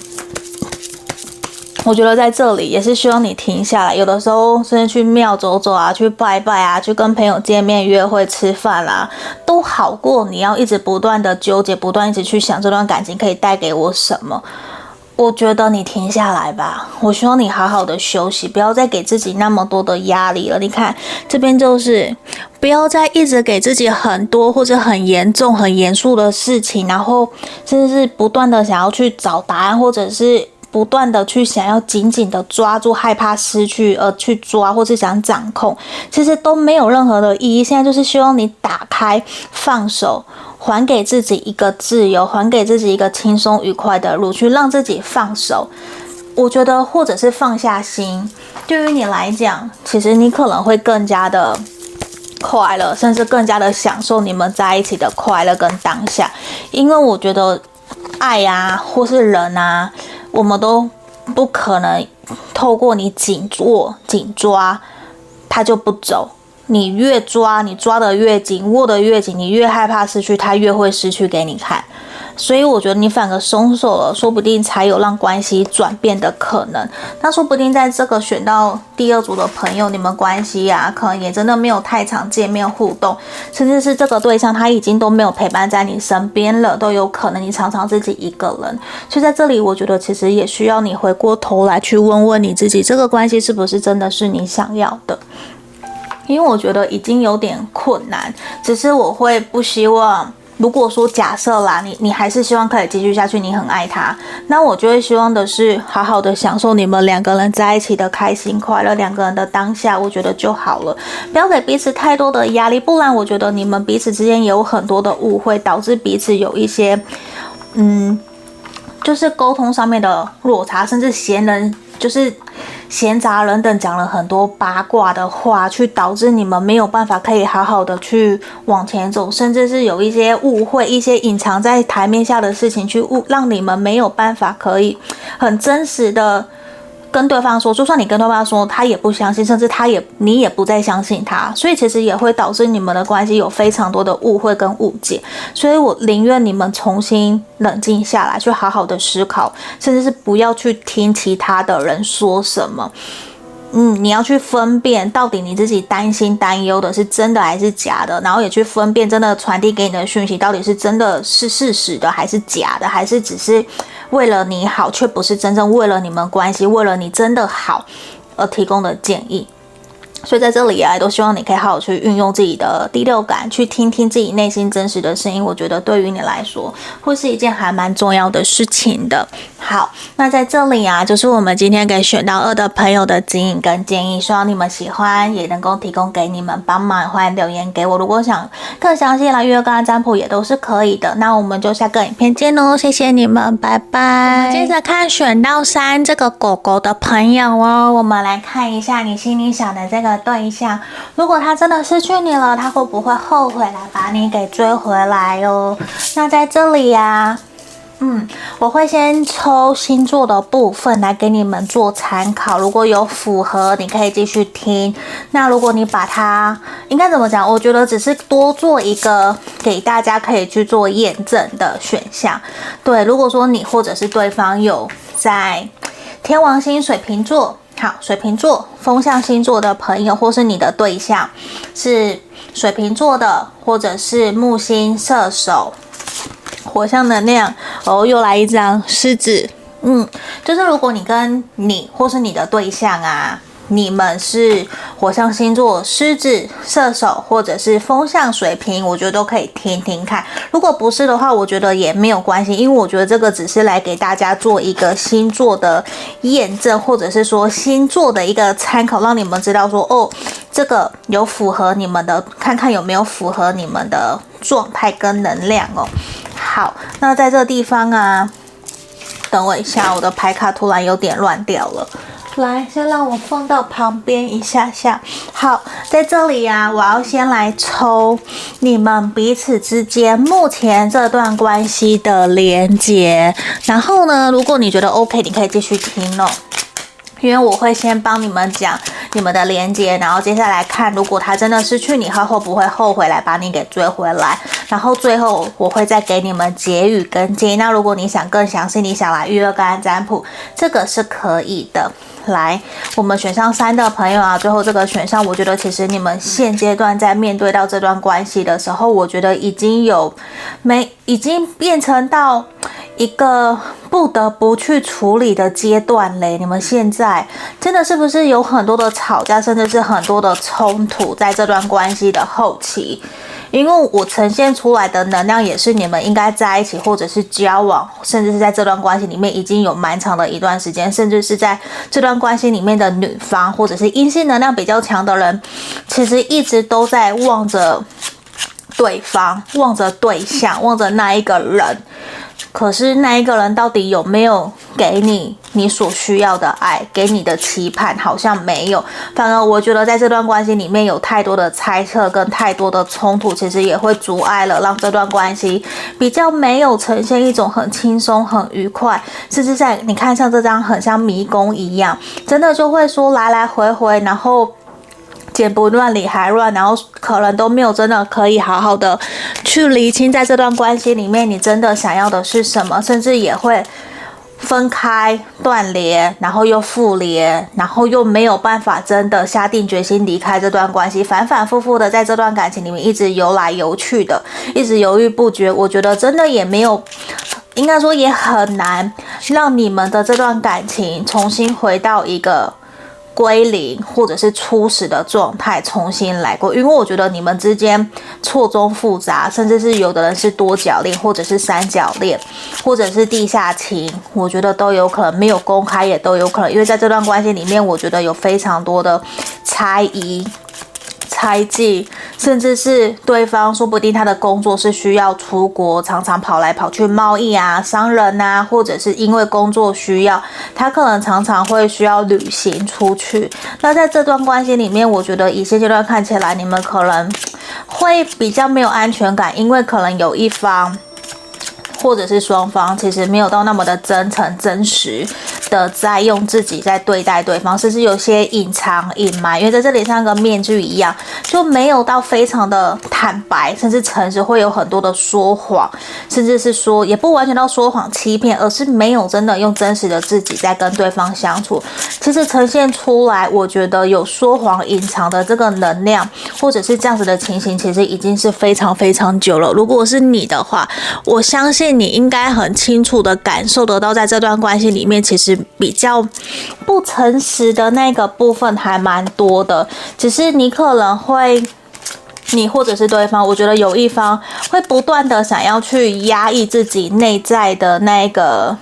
我觉得在这里也是希望你停下来，有的时候甚至去庙走走啊，去拜拜啊，去跟朋友见面、约会、吃饭啦、啊，都好过你要一直不断的纠结，不断一直去想这段感情可以带给我什么。我觉得你停下来吧，我希望你好好的休息，不要再给自己那么多的压力了。你看这边就是不要再一直给自己很多或者很严重、很严肃的事情，然后甚至是不断的想要去找答案，或者是。不断的去想要紧紧的抓住，害怕失去而去抓，或是想掌控，其实都没有任何的意义。现在就是希望你打开、放手，还给自己一个自由，还给自己一个轻松愉快的路，去让自己放手。我觉得，或者是放下心，对于你来讲，其实你可能会更加的快乐，甚至更加的享受你们在一起的快乐跟当下。因为我觉得，爱啊，或是人啊。我们都不可能透过你紧握、紧抓，他就不走。你越抓，你抓得越紧，握得越紧，你越害怕失去，他越会失去给你看。所以我觉得你反而松手了，说不定才有让关系转变的可能。那说不定在这个选到第二组的朋友，你们关系呀、可能也真的没有太常见面互动，甚至是这个对象他已经都没有陪伴在你身边了，都有可能你常常自己一个人。所以在这里，我觉得其实也需要你回过头来去问问你自己，这个关系是不是真的是你想要的？因为我觉得已经有点困难，只是我会不希望。如果说假设啦，你你还是希望可以继续下去，你很爱他，那我就会希望的是好好的享受你们两个人在一起的开心快乐，两个人的当下，我觉得就好了，不要给彼此太多的压力，不然我觉得你们彼此之间也有很多的误会，导致彼此有一些，嗯，就是沟通上面的落差，甚至闲人就是。闲杂人等讲了很多八卦的话，去导致你们没有办法可以好好的去往前走，甚至是有一些误会、一些隐藏在台面下的事情，去误让你们没有办法可以很真实的。跟对方说，就算你跟对方说，他也不相信，甚至他也你也不再相信他，所以其实也会导致你们的关系有非常多的误会跟误解。所以我宁愿你们重新冷静下来，去好好的思考，甚至是不要去听其他的人说什么。嗯，你要去分辨到底你自己担心担忧的是真的还是假的，然后也去分辨真的传递给你的讯息到底是真的是事实的还是假的，还是只是为了你好，却不是真正为了你们关系，为了你真的好而提供的建议。所以在这里啊，都希望你可以好好去运用自己的第六感，去听听自己内心真实的声音。我觉得对于你来说，会是一件还蛮重要的事情的。好，那在这里啊，就是我们今天给选到二的朋友的指引跟建议，希望你们喜欢，也能够提供给你们帮忙。欢迎留言给我，如果想更详细来预约个案占卜，也都是可以的。那我们就下个影片见喽，谢谢你们，拜拜。接着看选到三这个狗狗的朋友哦，我们来看一下你心里想的这个。对象，如果他真的失去你了，他会不会后悔来把你给追回来哦？那在这里呀、嗯，我会先抽星座的部分来给你们做参考，如果有符合，你可以继续听。那如果你把它应该怎么讲？我觉得只是多做一个给大家可以去做验证的选项。对，如果说你或者是对方有在天王星水瓶座。好，水瓶座风象星座的朋友，或是你的对象是水瓶座的，或者是木星射手、火象能量，哦，又来一张狮子，嗯，就是如果你跟你或是你的对象啊。你们是火象星座，狮子、射手，或者是风象水瓶，我觉得都可以听听看。如果不是的话，我觉得也没有关系，因为我觉得这个只是来给大家做一个星座的验证，或者是说星座的一个参考，让你们知道说哦，这个有符合你们的，看看有没有符合你们的状态跟能量哦。好，那在这个地方啊，等我一下，我的牌卡突然有点乱掉了。来，先让我放到旁边一下下。好，在这里呀、啊，我要先来抽你们彼此之间目前这段关系的连接。然后呢，如果你觉得 OK，你可以继续听哦。因为我会先帮你们讲你们的连接，然后接下来看，如果他真的失去你后，会不会后悔来把你给追回来？然后最后我会再给你们结语跟建议。那如果你想更详细，你想来预约个案占卜，这个是可以的。来，我们选上三的朋友啊，最后这个选项，我觉得其实你们现阶段在面对到这段关系的时候，我觉得已经有没已经变成到一个不得不去处理的阶段嘞。你们现在真的是不是有很多的吵架，甚至是很多的冲突，在这段关系的后期？因为我呈现出来的能量也是你们应该在一起，或者是交往，甚至是在这段关系里面已经有蛮长的一段时间，甚至是在这段关系里面的女方，或者是阴性能量比较强的人，其实一直都在望着对方，望着对象，望着那一个人。可是那一个人到底有没有给你你所需要的爱，给你的期盼？好像没有。反而我觉得在这段关系里面有太多的猜测跟太多的冲突，其实也会阻碍了让这段关系比较没有呈现一种很轻松、很愉快。甚至在你看像这张很像迷宫一样，真的就会说来来回回，然后。剪不断理还乱，然后可能都没有真的可以好好的去厘清，在这段关系里面，你真的想要的是什么，甚至也会分开断联，然后又复联，然后又没有办法真的下定决心离开这段关系，反反复复的在这段感情里面一直游来游去的，一直犹豫不决。我觉得真的也没有，应该说也很难让你们的这段感情重新回到一个。归零，或者是初始的状态，重新来过。因为我觉得你们之间错综复杂，甚至是有的人是多角恋，或者是三角恋，或者是地下情，我觉得都有可能，没有公开也都有可能。因为在这段关系里面，我觉得有非常多的猜疑。猜忌，甚至是对方说不定他的工作是需要出国，常常跑来跑去贸易啊、商人啊，或者是因为工作需要，他可能常常会需要旅行出去。那在这段关系里面，我觉得以现阶段看起来，你们可能会比较没有安全感，因为可能有一方。或者是双方其实没有到那么的真诚、真实的在用自己在对待对方，甚至有些隐藏、隐瞒，因为在这里像个面具一样，就没有到非常的坦白，甚至诚实，会有很多的说谎，甚至是说也不完全到说谎、欺骗，而是没有真的用真实的自己在跟对方相处。其实呈现出来，我觉得有说谎、隐藏的这个能量，或者是这样子的情形，其实已经是非常非常久了。如果是你的话，我相信。你应该很清楚的感受得到，在这段关系里面，其实比较不诚实的那个部分还蛮多的。只是你可能会，你或者是对方，我觉得有一方会不断的想要去压抑自己内在的那个。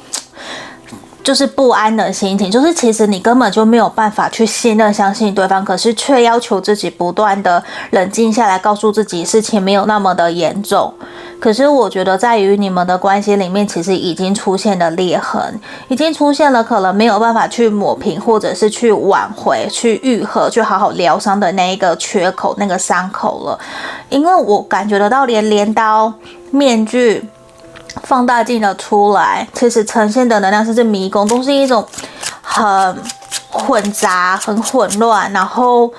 就是不安的心情，就是其实你根本就没有办法去信任、相信对方，可是却要求自己不断的冷静下来，告诉自己事情没有那么的严重。可是我觉得，在于你们的关系里面，其实已经出现了裂痕，已经出现了可能没有办法去抹平，或者是去挽回、去愈合、去好好疗伤的那一个缺口、那个伤口了。因为我感觉得到，连镰刀、面具。放大镜的出来，其实呈现的能量甚至迷宫，都是一种很混杂、很混乱，然后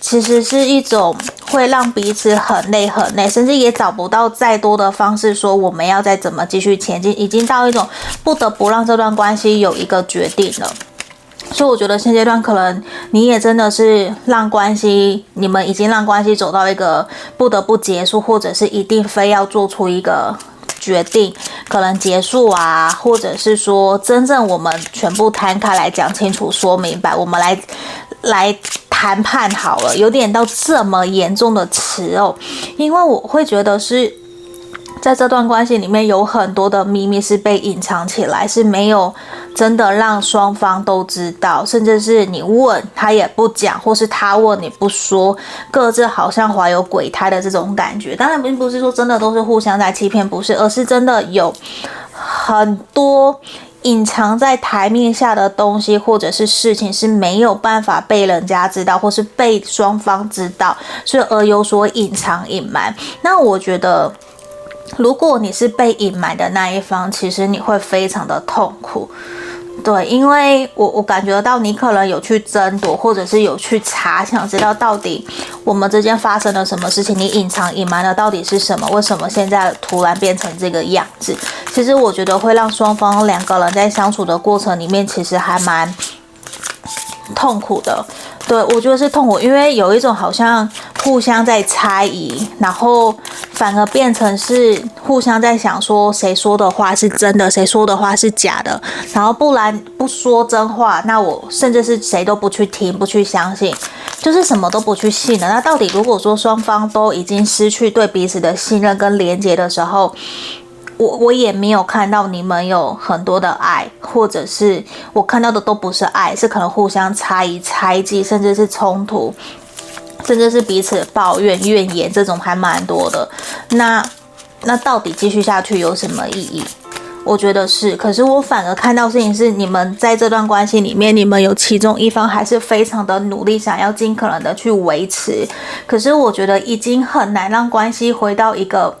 其实是一种会让彼此很累、很累，甚至也找不到再多的方式说我们要再怎么继续前进，已经到一种不得不让这段关系有一个决定了。所以我觉得现阶段可能你也真的是让关系，你们已经让关系走到一个不得不结束，或者是一定非要做出一个。决定可能结束啊，或者是说真正我们全部摊开来讲清楚、说明白，我们来来谈判好了，有点到这么严重的词哦，因为我会觉得是。在这段关系里面，有很多的秘密是被隐藏起来，是没有真的让双方都知道，甚至是你问他也不讲，或是他问你不说，各自好像怀有鬼胎的这种感觉。当然，并不是说真的都是互相在欺骗，不是，而是真的有很多隐藏在台面下的东西，或者是事情是没有办法被人家知道，或是被双方知道，所以而有所隐藏隐瞒。那我觉得。如果你是被隐瞒的那一方，其实你会非常的痛苦，对，因为我我感觉到你可能有去争夺，或者是有去查，想知道到底我们之间发生了什么事情，你隐藏隐瞒的到底是什么？为什么现在突然变成这个样子？其实我觉得会让双方两个人在相处的过程里面，其实还蛮痛苦的。对，我觉得是痛苦，因为有一种好像互相在猜疑，然后反而变成是互相在想说谁说的话是真的，谁说的话是假的，然后不然不说真话，那我甚至是谁都不去听，不去相信，就是什么都不去信了。那到底如果说双方都已经失去对彼此的信任跟连接的时候，我我也没有看到你们有很多的爱，或者是我看到的都不是爱，是可能互相猜疑、猜忌，甚至是冲突，甚至是彼此抱怨、怨言，这种还蛮多的。那那到底继续下去有什么意义？我觉得是，可是我反而看到事情是，你们在这段关系里面，你们有其中一方还是非常的努力，想要尽可能的去维持。可是我觉得已经很难让关系回到一个。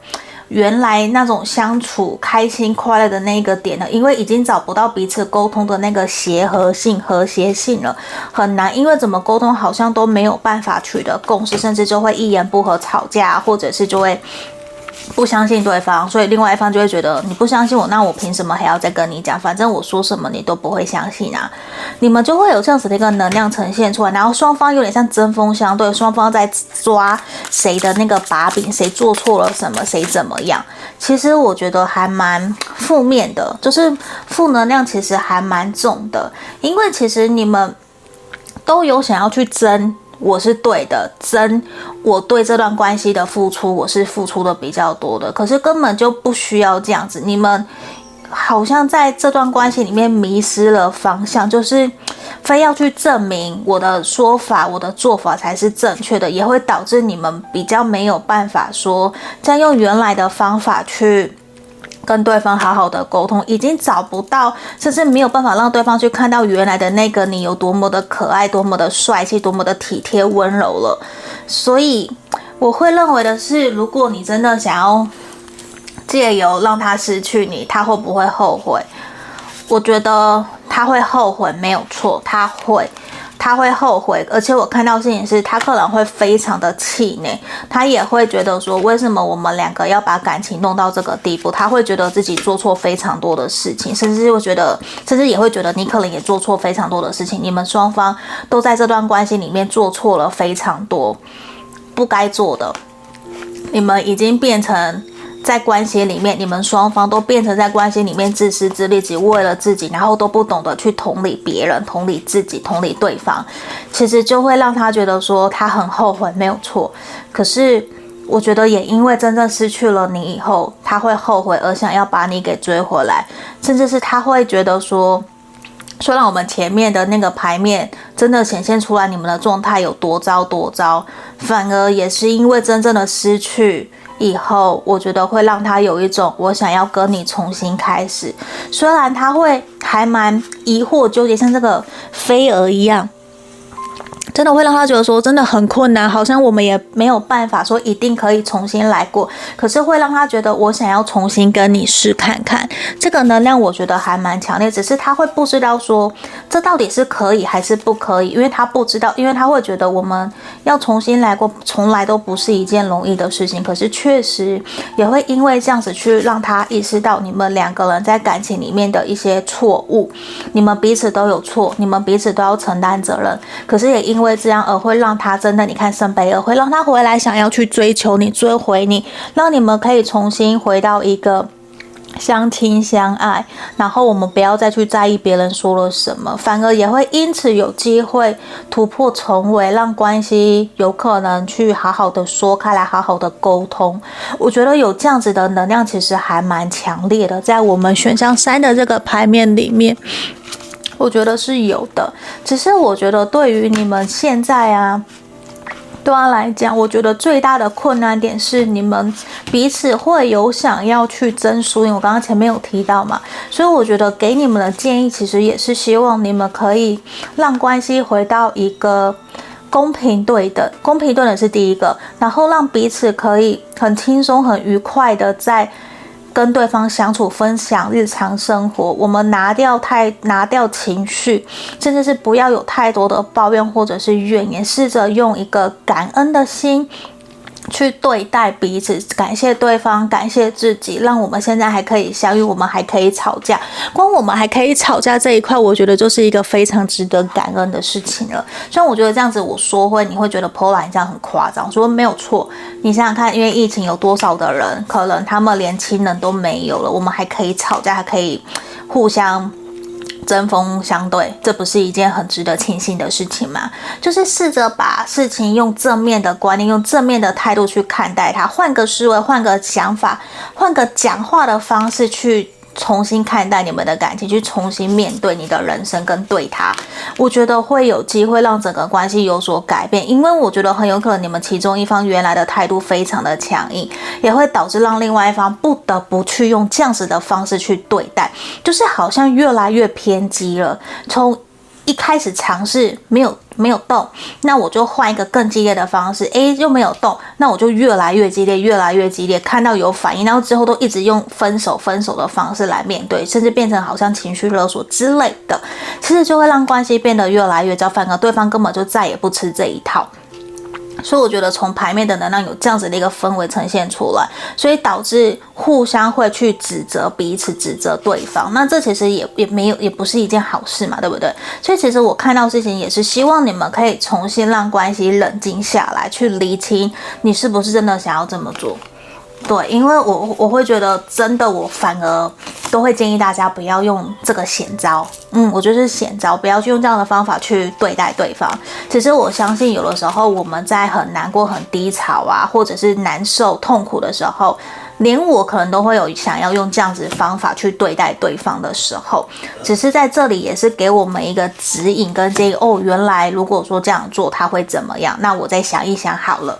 原来那种相处开心快乐的那个点了，因为已经找不到彼此沟通的那个协和性、和谐性了，很难，因为怎么沟通好像都没有办法取得共识，甚至就会一言不合吵架，或者是就会。不相信对方，所以另外一方就会觉得你不相信我，那我凭什么还要再跟你讲？反正我说什么你都不会相信啊！你们就会有这样子的一个能量呈现出来，然后双方有点像针锋相对，双方在抓谁的那个把柄，谁做错了什么，谁怎么样？其实我觉得还蛮负面的，就是负能量其实还蛮重的，因为其实你们都有想要去争。我是对的，真，我对这段关系的付出，我是付出的比较多的，可是根本就不需要这样子。你们好像在这段关系里面迷失了方向，就是非要去证明我的说法、我的做法才是正确的，也会导致你们比较没有办法说再用原来的方法去。跟对方好好的沟通，已经找不到，甚至没有办法让对方去看到原来的那个你有多么的可爱，多么的帅气，多么的体贴温柔了。所以我会认为的是，如果你真的想要借由让他失去你，他会不会后悔？我觉得他会后悔，没有错，他会。他会后悔，而且我看到事情是，他可能会非常的气馁，他也会觉得说，为什么我们两个要把感情弄到这个地步？他会觉得自己做错非常多的事情，甚至会觉得，甚至也会觉得你可能也做错非常多的事情。你们双方都在这段关系里面做错了非常多不该做的，你们已经变成。在关系里面，你们双方都变成在关系里面自私自利，只为了自己，然后都不懂得去同理别人、同理自己、同理对方，其实就会让他觉得说他很后悔，没有错。可是我觉得也因为真正失去了你以后，他会后悔而想要把你给追回来，甚至是他会觉得说，虽然我们前面的那个牌面真的显现出来你们的状态有多糟多糟，反而也是因为真正的失去。以后我觉得会让他有一种我想要跟你重新开始，虽然他会还蛮疑惑纠结，像这个飞蛾一样。真的会让他觉得说真的很困难，好像我们也没有办法说一定可以重新来过。可是会让他觉得我想要重新跟你试看看，这个能量我觉得还蛮强烈。只是他会不知道说这到底是可以还是不可以，因为他不知道，因为他会觉得我们要重新来过，从来都不是一件容易的事情。可是确实也会因为这样子去让他意识到你们两个人在感情里面的一些错误，你们彼此都有错，你们彼此都要承担责任。可是也因因为。这样，而会让他真的，你看圣杯二会让他回来，想要去追求你，追回你，让你们可以重新回到一个相亲相爱，然后我们不要再去在意别人说了什么，反而也会因此有机会突破重围，让关系有可能去好好的说开来，好好的沟通。我觉得有这样子的能量，其实还蛮强烈的，在我们选项三的这个牌面里面，我觉得是有的。只是我觉得对于你们现在啊。对他来讲，我觉得最大的困难点是你们彼此会有想要去争输赢。我刚刚前面有提到嘛，所以我觉得给你们的建议其实也是希望你们可以让关系回到一个公平对等。公平对等是第一个，然后让彼此可以很轻松、很愉快的在。跟对方相处、分享日常生活，我们拿掉太拿掉情绪，甚至是不要有太多的抱怨或者是怨言，试着用一个感恩的心。去对待彼此，感谢对方，感谢自己，让我们现在还可以相遇，我们还可以吵架。光我们还可以吵架这一块，我觉得就是一个非常值得感恩的事情了。虽然我觉得这样子我说会，你会觉得 Paula 这样很夸张，说没有错。你想想看，因为疫情有多少的人，可能他们连亲人都没有了，我们还可以吵架，还可以互相。针锋相对，这不是一件很值得庆幸的事情吗？就是试着把事情用正面的观念，用正面的态度去看待它，换个思维，换个想法，换个讲话的方式去。重新看待你们的感情，去重新面对你的人生跟对他，我觉得会有机会让整个关系有所改变。因为我觉得很有可能你们其中一方原来的态度非常的强硬，也会导致让另外一方不得不去用这样子的方式去对待，就是好像越来越偏激了。从一开始尝试没有。没有动，那我就换一个更激烈的方式。诶又没有动，那我就越来越激烈，越来越激烈。看到有反应，然后之后都一直用分手、分手的方式来面对，甚至变成好像情绪勒索之类的，其实就会让关系变得越来越糟，反而对方根本就再也不吃这一套。所以我觉得从牌面的能量有这样子的一个氛围呈现出来，所以导致互相会去指责彼此，指责对方。那这其实也也没有，也不是一件好事嘛，对不对？所以其实我看到事情也是希望你们可以重新让关系冷静下来，去厘清你是不是真的想要这么做。对，因为我我会觉得真的，我反而都会建议大家不要用这个险招。嗯，我觉得是险招，不要去用这样的方法去对待对方。其实我相信，有的时候我们在很难过、很低潮啊，或者是难受、痛苦的时候，连我可能都会有想要用这样子方法去对待对方的时候。只是在这里也是给我们一个指引跟这个哦，原来如果说这样做他会怎么样？那我再想一想好了。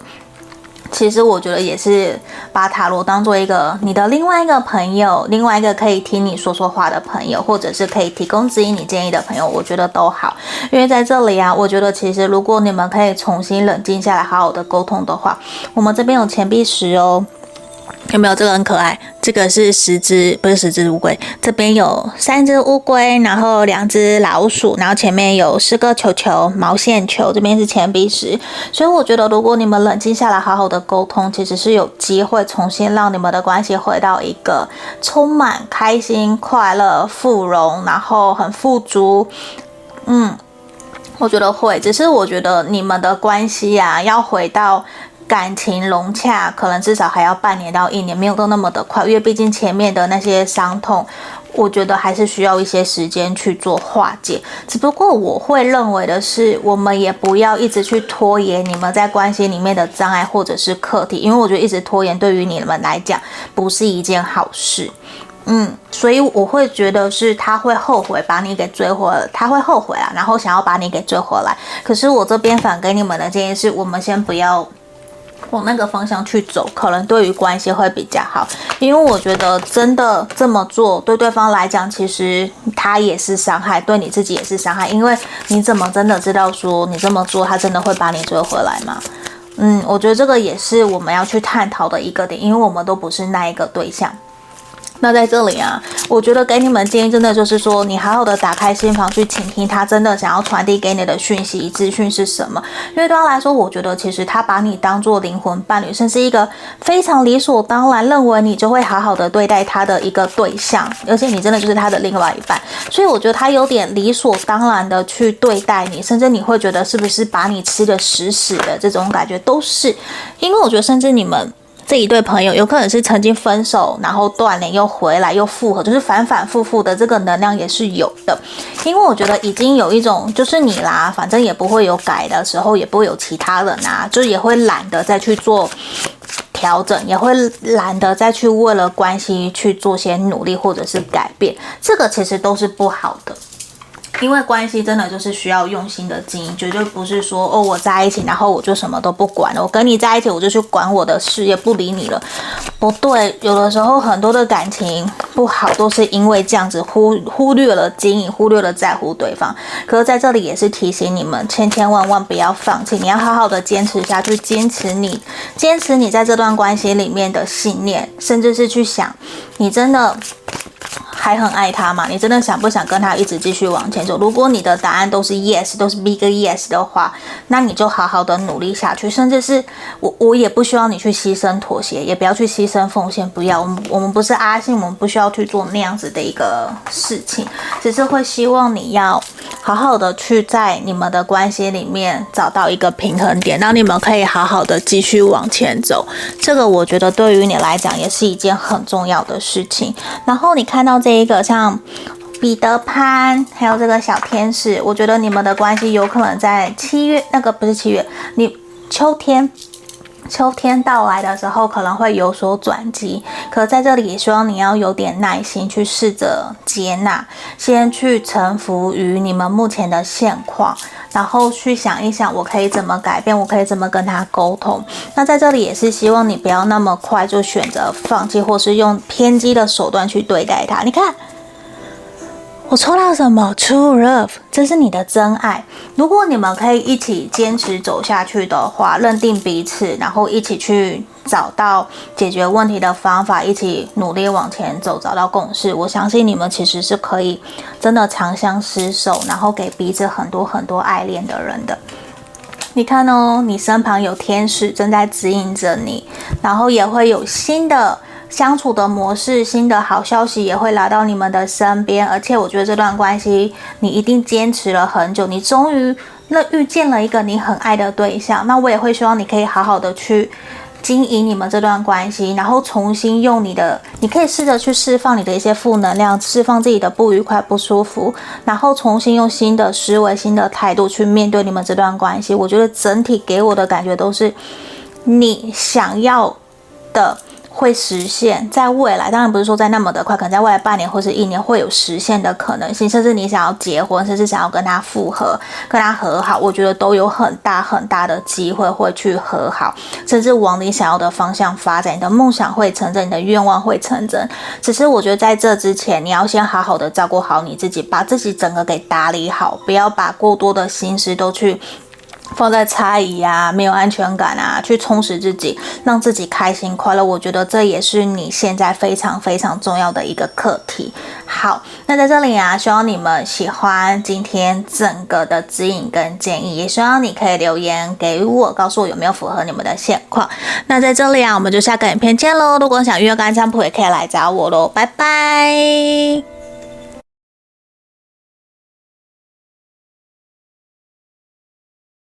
其实我觉得也是把塔罗当做一个你的另外一个朋友，另外一个可以听你说说话的朋友，或者是可以提供指引你建议的朋友，我觉得都好。因为在这里啊，我觉得其实如果你们可以重新冷静下来，好好的沟通的话，我们这边有钱币石哦。有没有这个很可爱？这个是十只，不是十只乌龟。这边有三只乌龟，然后两只老鼠，然后前面有十个球球，毛线球。这边是钱币石，所以我觉得如果你们冷静下来，好好的沟通，其实是有机会重新让你们的关系回到一个充满开心、快乐、富荣，然后很富足。嗯，我觉得会，只是我觉得你们的关系呀、啊，要回到。感情融洽，可能至少还要半年到一年，没有都那么的快，因为毕竟前面的那些伤痛，我觉得还是需要一些时间去做化解。只不过我会认为的是，我们也不要一直去拖延你们在关系里面的障碍或者是课题，因为我觉得一直拖延对于你们来讲不是一件好事。嗯，所以我会觉得是他会后悔把你给追回来，他会后悔啊，然后想要把你给追回来。可是我这边反给你们的建议是，我们先不要。往那个方向去走，可能对于关系会比较好，因为我觉得真的这么做对对方来讲，其实他也是伤害，对你自己也是伤害，因为你怎么真的知道说你这么做，他真的会把你追回来吗？嗯，我觉得这个也是我们要去探讨的一个点，因为我们都不是那一个对象。那在这里啊，我觉得给你们建议，真的就是说，你好好的打开心房去倾听他真的想要传递给你的讯息资讯是什么。因为对他来说，我觉得其实他把你当做灵魂伴侣，甚至一个非常理所当然认为你就会好好的对待他的一个对象，而且你真的就是他的另外一半。所以我觉得他有点理所当然的去对待你，甚至你会觉得是不是把你吃得死死的这种感觉都是，因为我觉得甚至你们。这一对朋友，有可能是曾经分手，然后断联又回来又复合，就是反反复复的这个能量也是有的。因为我觉得已经有一种就是你啦，反正也不会有改的时候，也不会有其他人啊，就也会懒得再去做调整，也会懒得再去为了关系去做些努力或者是改变，这个其实都是不好的。因为关系真的就是需要用心的经营，绝对不是说哦，我在一起，然后我就什么都不管了。我跟你在一起，我就去管我的事业，不理你了。不对，有的时候很多的感情不好，都是因为这样子忽忽略了经营，忽略了在乎对方。可是在这里也是提醒你们，千千万万不要放弃，你要好好的坚持下去，坚持你，坚持你在这段关系里面的信念，甚至是去想，你真的。还很爱他吗？你真的想不想跟他一直继续往前走？如果你的答案都是 yes，都是 big yes 的话，那你就好好的努力下去。甚至是我，我也不需要你去牺牲妥协，也不要去牺牲奉献，不要。我们我们不是阿信，我们不需要去做那样子的一个事情，只是会希望你要好好的去在你们的关系里面找到一个平衡点，让你们可以好好的继续往前走。这个我觉得对于你来讲也是一件很重要的事情。然后你看看到这。一个像彼得潘，还有这个小天使，我觉得你们的关系有可能在七月，那个不是七月，你秋天，秋天到来的时候可能会有所转机。可在这里也希望你要有点耐心，去试着接纳，先去臣服于你们目前的现况，然后去想一想，我可以怎么改变，我可以怎么跟他沟通。那在这里也是希望你不要那么快就选择放弃，或是用偏激的手段去对待他。你看。我抽到什么？True love，这是你的真爱。如果你们可以一起坚持走下去的话，认定彼此，然后一起去找到解决问题的方法，一起努力往前走，找到共识，我相信你们其实是可以真的长相厮守，然后给彼此很多很多爱恋的人的。你看哦，你身旁有天使正在指引着你，然后也会有新的。相处的模式，新的好消息也会来到你们的身边，而且我觉得这段关系你一定坚持了很久，你终于那遇见了一个你很爱的对象，那我也会希望你可以好好的去经营你们这段关系，然后重新用你的，你可以试着去释放你的一些负能量，释放自己的不愉快、不舒服，然后重新用新的思维、新的态度去面对你们这段关系。我觉得整体给我的感觉都是你想要的。会实现，在未来，当然不是说在那么的快，可能在未来半年或是一年会有实现的可能性，甚至你想要结婚，甚至想要跟他复合、跟他和好，我觉得都有很大很大的机会会去和好，甚至往你想要的方向发展，你的梦想会成真，你的愿望会成真。只是我觉得在这之前，你要先好好的照顾好你自己，把自己整个给打理好，不要把过多的心思都去。放在猜疑啊，没有安全感啊，去充实自己，让自己开心快乐。我觉得这也是你现在非常非常重要的一个课题。好，那在这里啊，希望你们喜欢今天整个的指引跟建议，也希望你可以留言给我，告诉我有没有符合你们的现况。那在这里啊，我们就下个影片见喽。如果想预约干占卜，也可以来找我喽。拜拜。